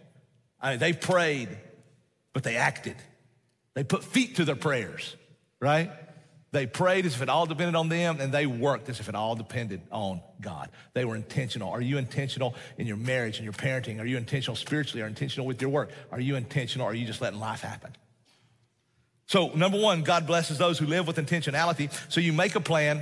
I mean, they prayed, but they acted. They put feet to their prayers, right? They prayed as if it all depended on them, and they worked as if it all depended on God. They were intentional. Are you intentional in your marriage and your parenting? Are you intentional spiritually? Are you intentional with your work? Are you intentional or are you just letting life happen? So, number one, God blesses those who live with intentionality. So, you make a plan,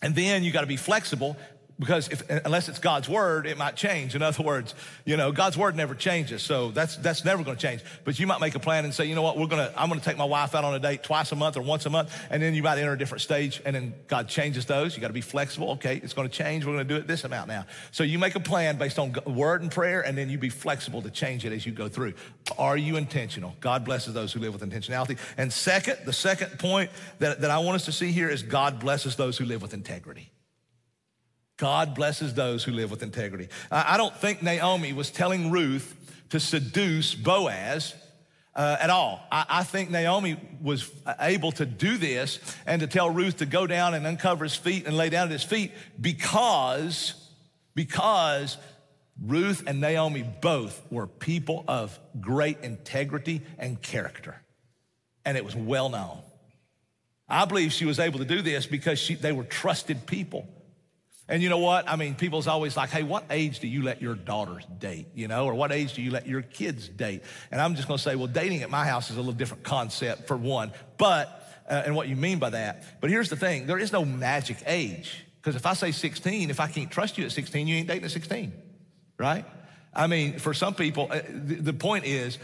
and then you got to be flexible because if, unless it's God's word, it might change. In other words, you know, God's word never changes. So that's, that's never going to change. But you might make a plan and say, you know what, we're going to, I'm going to take my wife out on a date twice a month or once a month. And then you might enter a different stage and then God changes those. You got to be flexible. Okay. It's going to change. We're going to do it this amount now. So you make a plan based on word and prayer and then you be flexible to change it as you go through. Are you intentional? God blesses those who live with intentionality. And second, the second point that, that I want us to see here is God blesses those who live with integrity. God blesses those who live with integrity. I don't think Naomi was telling Ruth to seduce Boaz uh, at all. I, I, think Naomi was able to do this and to tell Ruth to go down and uncover his feet and lay down at his feet because, because Ruth and Naomi both were people of great integrity and character. And it was well known. I believe she was able to do this because she, they were trusted people. And you know what? I mean, people's always like, hey, what age do you let your daughters date? You know, or what age do you let your kids date? And I'm just going to say, well, dating at my house is a little different concept for one, but, uh, and what you mean by that. But here's the thing there is no magic age. Because if I say 16, if I can't trust you at 16, you ain't dating at 16, right? I mean, for some people, uh, the, the point is,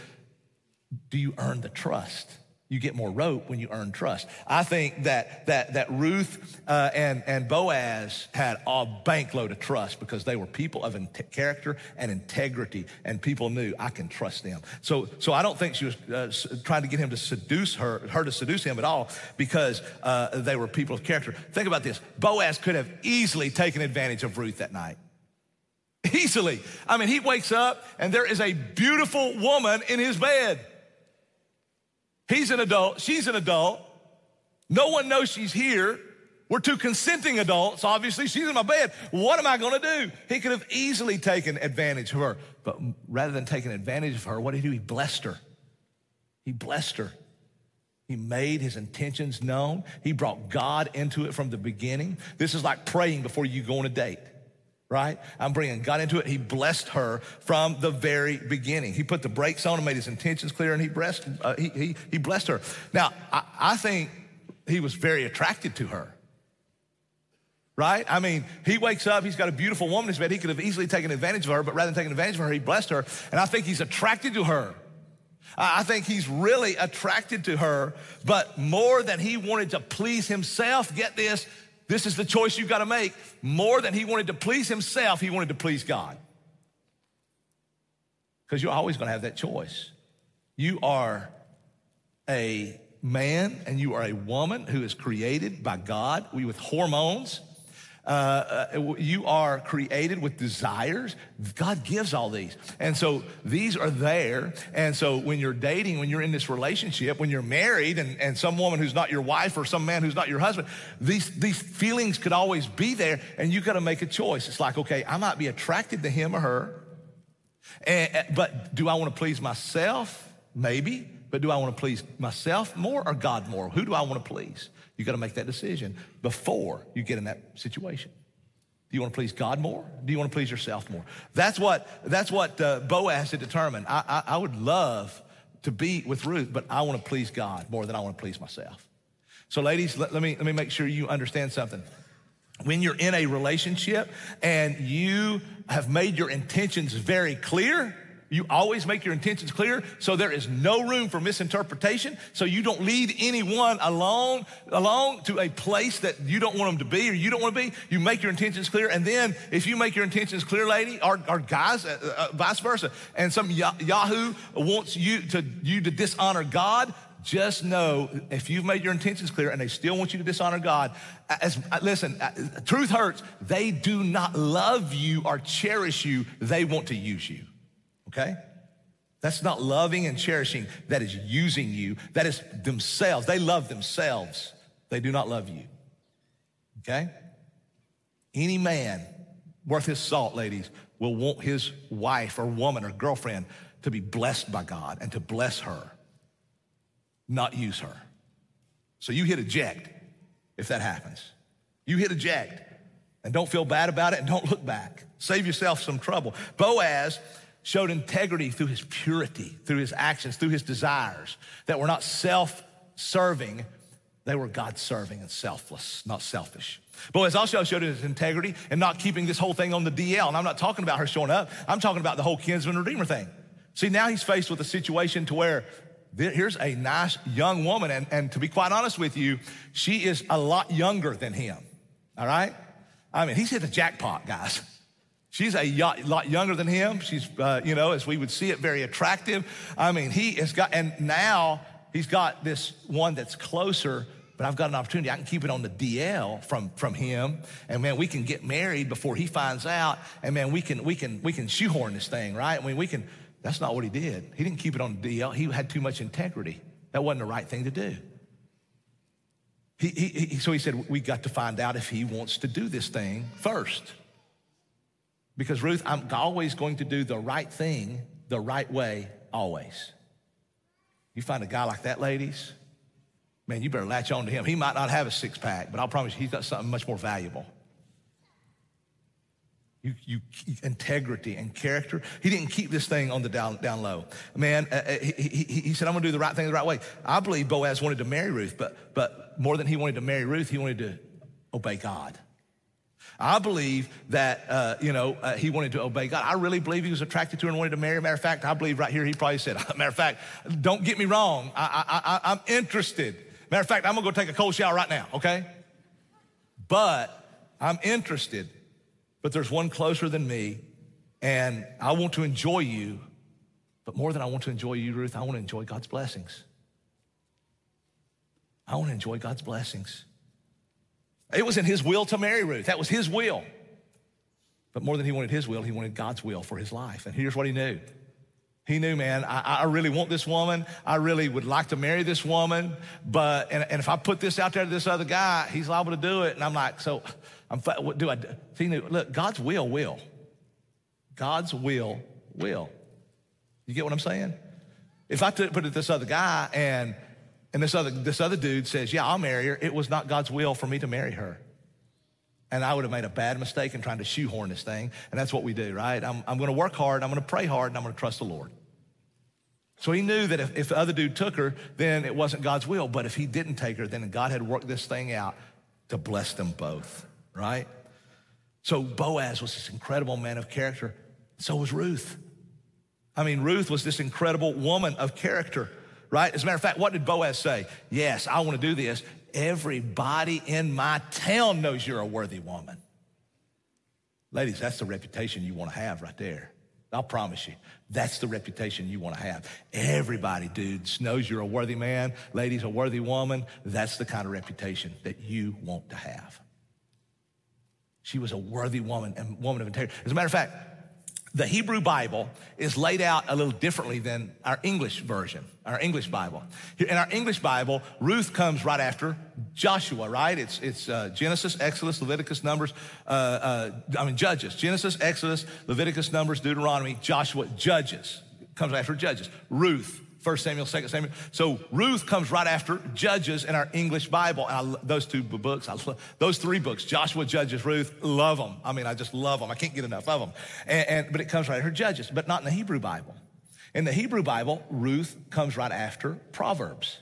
do you earn the trust? You get more rope when you earn trust. I think that that that Ruth uh, and and Boaz had a bankload of trust because they were people of in- character and integrity, and people knew I can trust them. So so I don't think she was uh, trying to get him to seduce her, her to seduce him at all, because uh, they were people of character. Think about this: Boaz could have easily taken advantage of Ruth that night. Easily. I mean, he wakes up and there is a beautiful woman in his bed. He's an adult, she's an adult. No one knows she's here. We're two consenting adults, obviously. She's in my bed. What am I going to do? He could have easily taken advantage of her. But rather than taking advantage of her, what did he do? He blessed her. He blessed her. He made his intentions known. He brought God into it from the beginning. This is like praying before you go on a date right? I'm bringing God into it. He blessed her from the very beginning. He put the brakes on and made his intentions clear, and he blessed, uh, he, he, he blessed her. Now, I, I think he was very attracted to her. Right? I mean, he wakes up, he's got a beautiful woman in his bed. He could have easily taken advantage of her, but rather than taking advantage of her, he blessed her. And I think he's attracted to her. I think he's really attracted to her, but more than he wanted to please himself, get this, this is the choice you've got to make. More than he wanted to please himself, he wanted to please God. Because you're always going to have that choice. You are a man and you are a woman who is created by God we with hormones uh, uh, you are created with desires. God gives all these. And so these are there. And so when you're dating, when you're in this relationship, when you're married and, and some woman who's not your wife or some man who's not your husband, these, these feelings could always be there and you got to make a choice. It's like, okay, I might be attracted to him or her, and, but do I want to please myself? Maybe. But do I want to please myself more or God more? Who do I want to please? You got to make that decision before you get in that situation. Do you want to please God more? Do you want to please yourself more? That's what, that's what uh, Boaz had determined. I, I, I would love to be with Ruth, but I want to please God more than I want to please myself. So, ladies, let, let, me, let me make sure you understand something. When you're in a relationship and you have made your intentions very clear, you always make your intentions clear so there is no room for misinterpretation. So you don't lead anyone alone, alone to a place that you don't want them to be or you don't want to be. You make your intentions clear. And then if you make your intentions clear, lady, or, or guys, uh, uh, vice versa, and some Yahoo wants you to, you to dishonor God, just know if you've made your intentions clear and they still want you to dishonor God, as, listen, uh, truth hurts. They do not love you or cherish you. They want to use you okay? That's not loving and cherishing. That is using you. That is themselves. They love themselves. They do not love you. Okay? Any man worth his salt, ladies, will want his wife or woman or girlfriend to be blessed by God and to bless her, not use her. So you hit eject if that happens. You hit eject and don't feel bad about it and don't look back. Save yourself some trouble. Boaz showed integrity through his purity, through his actions, through his desires, that were not self serving, they were God serving and selfless, not selfish. Boaz also showed his integrity and not keeping this whole thing on the DL. And I'm not talking about her showing up, I'm talking about the whole kinsman redeemer thing. See, now he's faced with a situation to where here's a nice young woman, and, and to be quite honest with you, she is a lot younger than him. All right? I mean, he's hit the jackpot, guys. She's a lot younger than him. She's, uh, you know, as we would see it, very attractive. I mean, he has got, and now he's got this one that's closer, but I've got an opportunity. I can keep it on the DL from, from him. And man, we can get married before he finds out. And man, we can, we can, we can shoehorn this thing, right? I mean, we can, that's not what he did. He didn't keep it on the DL. He had too much integrity. That wasn't the right thing to do. He, he, he, so he said, we got to find out if he wants to do this thing first. Because, Ruth, I'm always going to do the right thing the right way, always. You find a guy like that, ladies, man, you better latch on to him. He might not have a six pack, but I'll promise you, he's got something much more valuable. You, you, integrity and character. He didn't keep this thing on the down, down low. Man, uh, uh he, he, he, said, I'm going to do the right thing the right way. I believe Boaz wanted to marry Ruth, but, but more than he wanted to marry Ruth, he wanted to obey God. I believe that, uh, you know, uh, he wanted to obey God. I really believe he was attracted to her and wanted to marry. Matter of fact, I believe right here he probably said, matter of fact, don't get me wrong. I, I, I, I'm interested. Matter of fact, I'm gonna go take a cold shower right now, okay? But I'm interested. But there's one closer than me, and I want to enjoy you. But more than I want to enjoy you, Ruth, I want to enjoy God's blessings. I want to enjoy God's blessings. It was in his will to marry Ruth. That was his will. But more than he wanted his will, he wanted God's will for his life. And here's what he knew. He knew, man, I, I really want this woman. I really would like to marry this woman. But, and, and if I put this out there to this other guy, he's liable to do it. And I'm like, so I'm, what do I do? He knew, look, God's will, will. God's will, will. You get what I'm saying? If I put it this other guy and and this other, this other dude says, Yeah, I'll marry her. It was not God's will for me to marry her. And I would have made a bad mistake in trying to shoehorn this thing. And that's what we do, right? I'm, I'm going to work hard, I'm going to pray hard, and I'm going to trust the Lord. So he knew that if, if the other dude took her, then it wasn't God's will. But if he didn't take her, then God had worked this thing out to bless them both, right? So Boaz was this incredible man of character. So was Ruth. I mean, Ruth was this incredible woman of character right? As a matter of fact, what did Boaz say? Yes, I want to do this. Everybody in my town knows you're a worthy woman. Ladies, that's the reputation you want to have right there. I'll promise you, that's the reputation you want to have. Everybody, dudes, knows you're a worthy man. Ladies, a worthy woman. That's the kind of reputation that you want to have. She was a worthy woman and woman of integrity. As a matter of fact, the Hebrew Bible is laid out a little differently than our English version, our English Bible. In our English Bible, Ruth comes right after Joshua, right? It's, it's uh, Genesis, Exodus, Leviticus, Numbers, uh, uh, I mean, Judges. Genesis, Exodus, Leviticus, Numbers, Deuteronomy, Joshua, Judges. Comes after Judges. Ruth, 1 Samuel, Second Samuel. So Ruth comes right after Judges in our English Bible. And I, those two books, I, those three books, Joshua, Judges, Ruth, love them. I mean, I just love them. I can't get enough of them. And, and, but it comes right after Judges, but not in the Hebrew Bible. In the Hebrew Bible, Ruth comes right after Proverbs.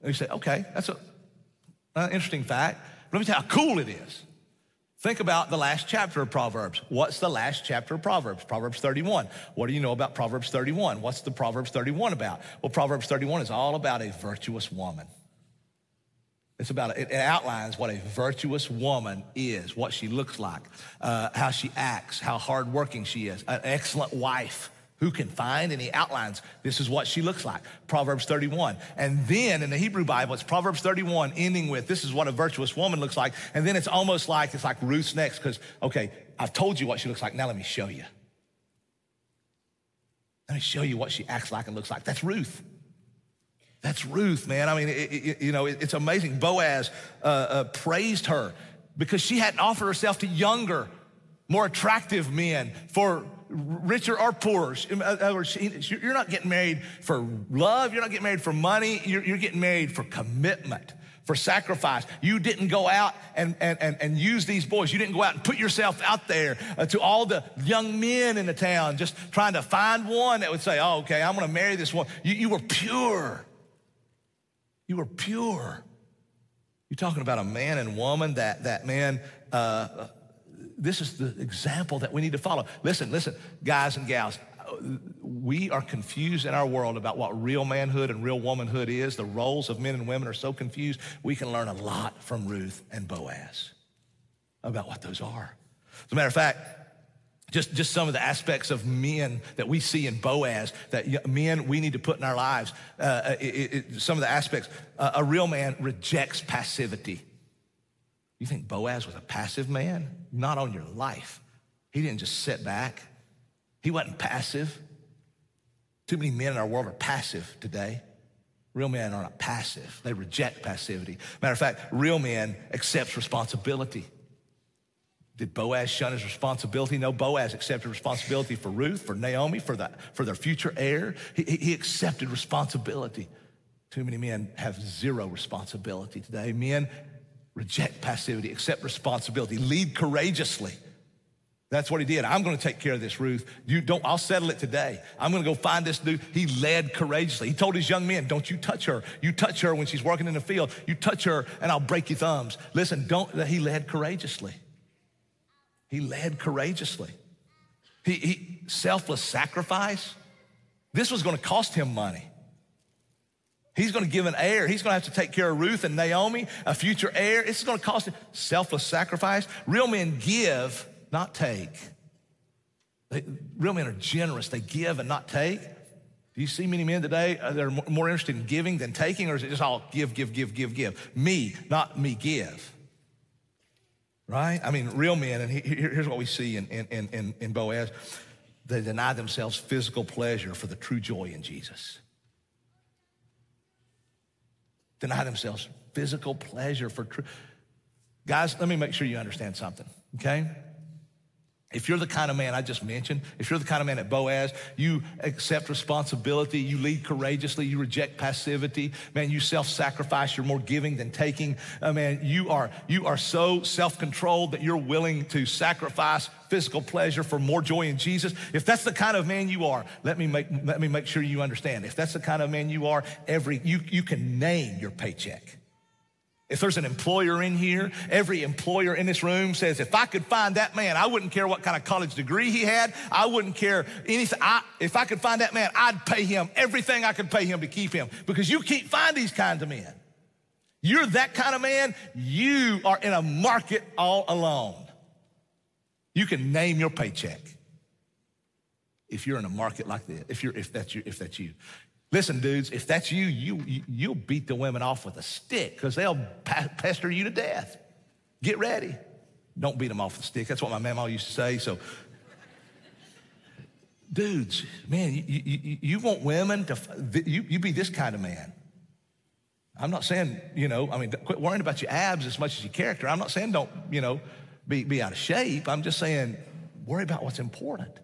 And you say, okay, that's an uh, interesting fact. Let me tell you how cool it is. Think about the last chapter of Proverbs. What's the last chapter of Proverbs? Proverbs 31. What do you know about Proverbs 31? What's the Proverbs 31 about? Well, Proverbs 31 is all about a virtuous woman. It's about, it outlines what a virtuous woman is, what she looks like, uh, how she acts, how hardworking she is, an excellent wife who can find and he outlines. This is what she looks like. Proverbs 31 and then in the hebrew bible it's proverbs 31 ending with this is what a virtuous woman looks like. And then it's almost like it's like ruth's next because okay i've told you what she looks like. Now let me show you. Let me show you what she acts like and looks like. That's ruth. That's ruth man. I mean it, it, you know it, it's amazing. Boaz uh, uh, praised her because she hadn't offered herself to younger more attractive men for richer or poorer. In other words, You're not getting married for love. You're not getting married for money. You're, you're getting married for commitment, for sacrifice. You didn't go out and, and, and, and use these boys. You didn't go out and put yourself out there uh, to all the young men in the town, just trying to find one that would say, oh, okay, I'm going to marry this one. You, you were pure. You were pure. You're talking about a man and woman that, that man, uh, this is the example that we need to follow. Listen, listen, guys and gals, we are confused in our world about what real manhood and real womanhood is. The roles of men and women are so confused. We can learn a lot from Ruth and Boaz about what those are. As a matter of fact, just, just some of the aspects of men that we see in Boaz that men we need to put in our lives. Uh, it, it, some of the aspects. Uh, a real man rejects passivity. You think Boaz was a passive man? Not on your life. He didn't just sit back, he wasn't passive. Too many men in our world are passive today. Real men are not passive. They reject passivity. Matter of fact, real men accept responsibility. Did Boaz shun his responsibility? No, Boaz accepted responsibility for Ruth, for Naomi, for, the, for their future heir. He, he accepted responsibility. Too many men have zero responsibility today. Men Reject passivity, accept responsibility, lead courageously. That's what he did. I'm going to take care of this, Ruth. You don't, I'll settle it today. I'm going to go find this dude. He led courageously. He told his young men, don't you touch her. You touch her when she's working in the field. You touch her and I'll break your thumbs. Listen, don't, he led courageously. He led courageously. He, he selfless sacrifice. This was going to cost him money. He's going to give an heir. He's going to have to take care of Ruth and Naomi, a future heir. It's going to cost him selfless sacrifice. Real men give not take. They, real men are generous. They give and not take. Do you see many men today uh, that are more interested in giving than taking, or is it just all give, give, give, give, give? Me, not me, give. Right? I mean, real men, and here's what we see in, in, in, in Boaz they deny themselves physical pleasure for the true joy in Jesus. Deny themselves physical pleasure for true. Guys, let me make sure you understand something, okay? If you're the kind of man I just mentioned, if you're the kind of man at Boaz, you accept responsibility, you lead courageously, you reject passivity, man, you self-sacrifice, you're more giving than taking. Uh, man, you are you are so self-controlled that you're willing to sacrifice physical pleasure for more joy in Jesus. If that's the kind of man you are, let me make let me make sure you understand. If that's the kind of man you are, every you you can name your paycheck. If there's an employer in here, every employer in this room says, if I could find that man, I wouldn't care what kind of college degree he had. I wouldn't care anything. I, if I could find that man, I'd pay him everything I could pay him to keep him because you can't find these kinds of men. You're that kind of man. You are in a market all alone. You can name your paycheck if you're in a market like this, if, you're, if, that's, you, if that's you. Listen, dudes, if that's you, you, you will beat the women off with a stick because they'll pester you to death. Get ready. Don't beat them off with a stick. That's what my mama used to say. So, dudes, man, you, you, you want women to, you, you be this kind of man. I'm not saying, you know, I mean, quit worrying about your abs as much as your character. I'm not saying don't, you know, be, be out of shape. I'm just saying worry about what's important.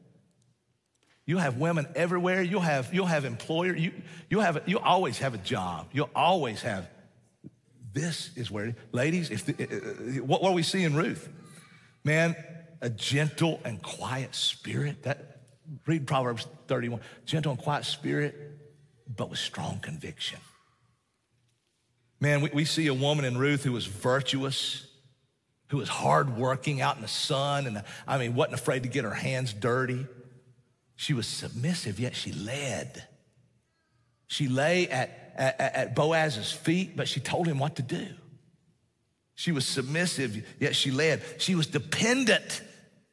You'll have women everywhere. You'll have, you'll have employer. You, you'll, have, you'll always have a job. You'll always have. This is where, ladies, if the, uh, uh, what, what we see in Ruth? Man, a gentle and quiet spirit. That read Proverbs 31. Gentle and quiet spirit, but with strong conviction. Man, we, we see a woman in Ruth who was virtuous, who was hardworking out in the sun, and I mean, wasn't afraid to get her hands dirty. She was submissive, yet she led. She lay at, at, at Boaz's feet, but she told him what to do. She was submissive, yet she led. She was dependent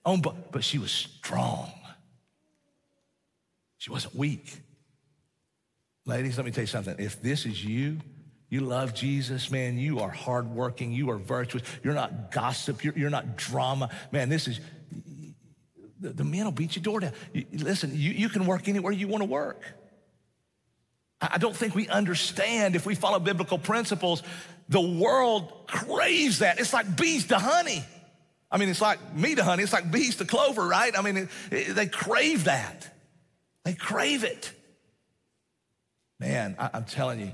on, but she was strong. She wasn't weak. Ladies, let me tell you something. If this is you, you love Jesus, man, you are hardworking, you are virtuous, you're not gossip, you're, you're not drama. Man, this is, the, the men will beat your door down. You, listen, you, you can work anywhere you want to work. I don't think we understand if we follow biblical principles, the world craves that. It's like bees to honey. I mean, it's like me to honey. It's like bees to clover, right? I mean, it, it, they crave that. They crave it. Man, I, I'm telling you,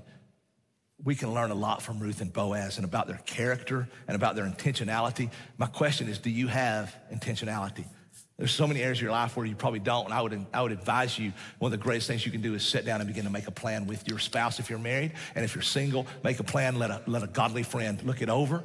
we can learn a lot from Ruth and Boaz and about their character and about their intentionality. My question is do you have intentionality? There's so many areas of your life where you probably don't, and I would, I would advise you one of the greatest things you can do is sit down and begin to make a plan with your spouse if you're married. And if you're single, make a plan, let a, let a godly friend look it over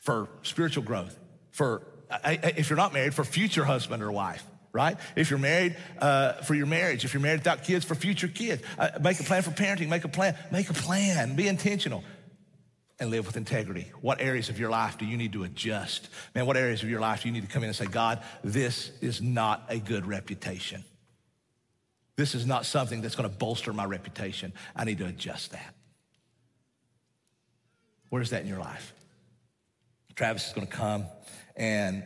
for spiritual growth, for if you're not married, for future husband or wife right? If you're married, uh, for your marriage. If you're married without kids, for future kids. Uh, make a plan for parenting. Make a plan. Make a plan. Be intentional and live with integrity. What areas of your life do you need to adjust? Man, what areas of your life do you need to come in and say, God, this is not a good reputation. This is not something that's going to bolster my reputation. I need to adjust that. Where's that in your life? Travis is going to come and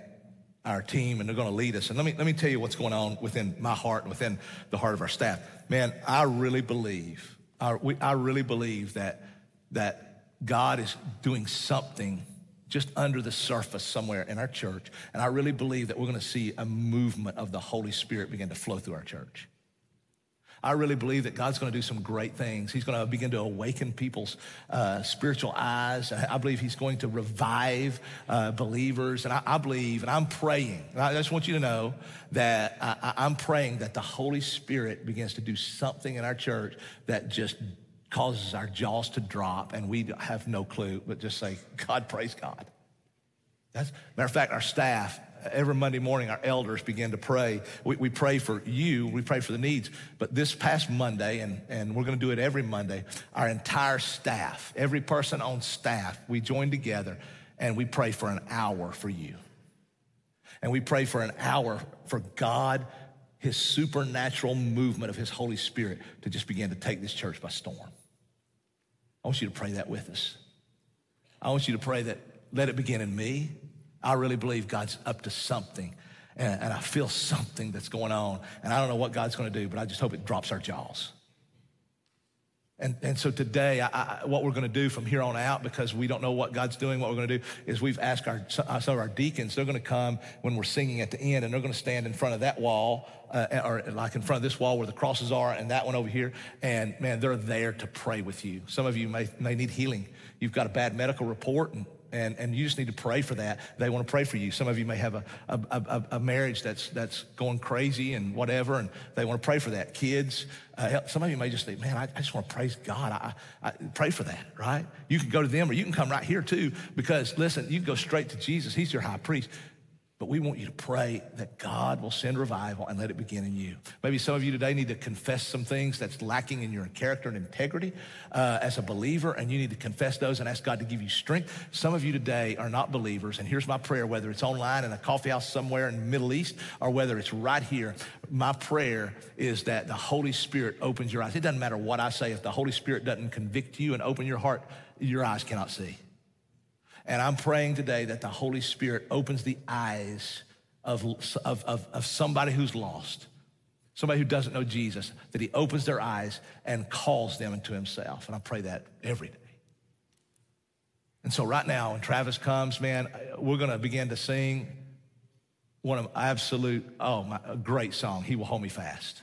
our team, and they're going to lead us. And let me, let me tell you what's going on within my heart and within the heart of our staff. Man, I really believe, I, we, I really believe that, that God is doing something just under the surface somewhere in our church. And I really believe that we're going to see a movement of the Holy Spirit begin to flow through our church. I really believe that God's going to do some great things. He's going to begin to awaken people's uh, spiritual eyes. I believe He's going to revive uh, believers. And I, I, believe, and I'm praying, and I just want you to know that I, I'm praying that the Holy Spirit begins to do something in our church that just causes our jaws to drop and we have no clue, but just say, God, praise God. That's, matter of fact, our staff, every Monday morning, our elders begin to pray. We, we pray for you, we pray for the needs. But this past Monday, and, and we're going to do it every Monday, our entire staff, every person on staff, we join together and we pray for an hour for you. And we pray for an hour for God, His supernatural movement of His Holy Spirit to just begin to take this church by storm. I want you to pray that with us. I want you to pray that let it begin in me I really believe God's up to something. And, and I feel something that's going on. And I don't know what God's going to do, but I just hope it drops our jaws. And, and so today, I, I, what we're going to do from here on out, because we don't know what God's doing, what we're going to do is we've asked our, some of our deacons, they're going to come when we're singing at the end, and they're going to stand in front of that wall, uh, or like in front of this wall where the crosses are, and that one over here. And man, they're there to pray with you. Some of you may, may need healing. You've got a bad medical report, and and, and you just need to pray for that. They want to pray for you. Some of you may have a, a, a, a marriage that's, that's going crazy and whatever, and they want to pray for that. Kids, uh, some of you may just think, man, I, I just want to praise God. I, I, pray for that, right? You can go to them or you can come right here too, because listen, you can go straight to Jesus. He's your high priest. But we want you to pray that God will send revival and let it begin in you. Maybe some of you today need to confess some things that's lacking in your character and integrity uh, as a believer, and you need to confess those and ask God to give you strength. Some of you today are not believers, and here's my prayer whether it's online in a coffee house somewhere in the Middle East or whether it's right here, my prayer is that the Holy Spirit opens your eyes. It doesn't matter what I say, if the Holy Spirit doesn't convict you and open your heart, your eyes cannot see. And I'm praying today that the Holy Spirit opens the eyes of, of, of, of somebody who's lost, somebody who doesn't know Jesus, that he opens their eyes and calls them into himself. And I pray that every day. And so, right now, when Travis comes, man, we're going to begin to sing one of absolute, oh, my, a great song, He Will Hold Me Fast.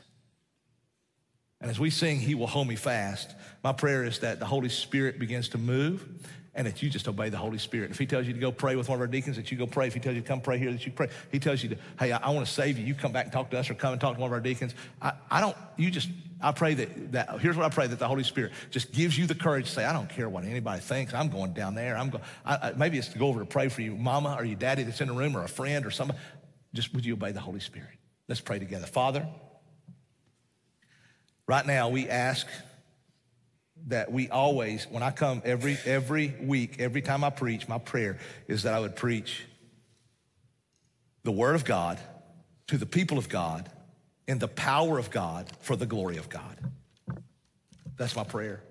And as we sing, He Will Hold Me Fast, my prayer is that the Holy Spirit begins to move and that you just obey the Holy Spirit. If He tells you to go pray with one of our deacons, that you go pray. If He tells you to come pray here, that you pray. He tells you to, hey, I, I want to save you. You come back and talk to us, or come and talk to one of our deacons. I, I don't. You just. I pray that, that. Here's what I pray that the Holy Spirit just gives you the courage to say, I don't care what anybody thinks. I'm going down there. I'm going. Maybe it's to go over to pray for you, Mama, or your daddy that's in the room, or a friend, or somebody. Just would you obey the Holy Spirit? Let's pray together, Father. Right now, we ask that we always, when I come every, every week, every time I preach, my prayer is that I would preach the Word of God to the people of God in the power of God for the glory of God. That's my prayer.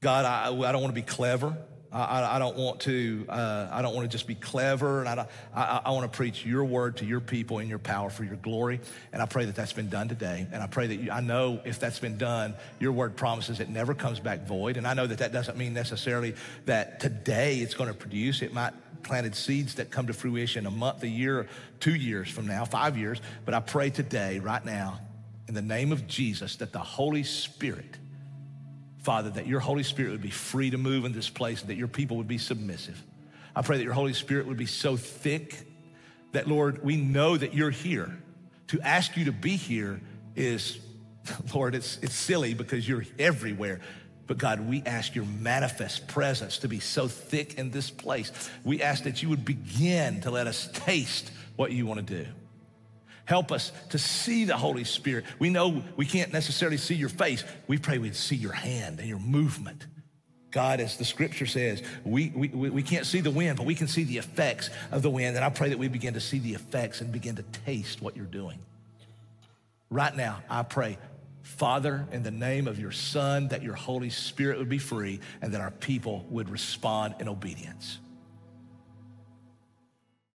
God, I, I don't want to be clever. I, I, don't want to. Uh, I don't want to just be clever, and I, I, I, want to preach your word to your people in your power for your glory. And I pray that that's been done today. And I pray that you, I know if that's been done, your word promises it never comes back void. And I know that that doesn't mean necessarily that today it's going to produce. It might planted seeds that come to fruition a month, a year, two years from now, five years. But I pray today, right now, in the name of Jesus, that the Holy Spirit Father, that your Holy Spirit would be free to move in this place and that your people would be submissive. I pray that your Holy Spirit would be so thick that, Lord, we know that you're here. To ask you to be here is, Lord, it's, it's silly because you're everywhere. But God, we ask your manifest presence to be so thick in this place. We ask that you would begin to let us taste what you want to do. Help us to see the Holy Spirit. We know we can't necessarily see your face. We pray we'd see your hand and your movement. God, as the scripture says, we, we, we can't see the wind, but we can see the effects of the wind. And I pray that we begin to see the effects and begin to taste what you're doing. Right now, I pray, Father, in the name of your Son, that your Holy Spirit would be free and that our people would respond in obedience.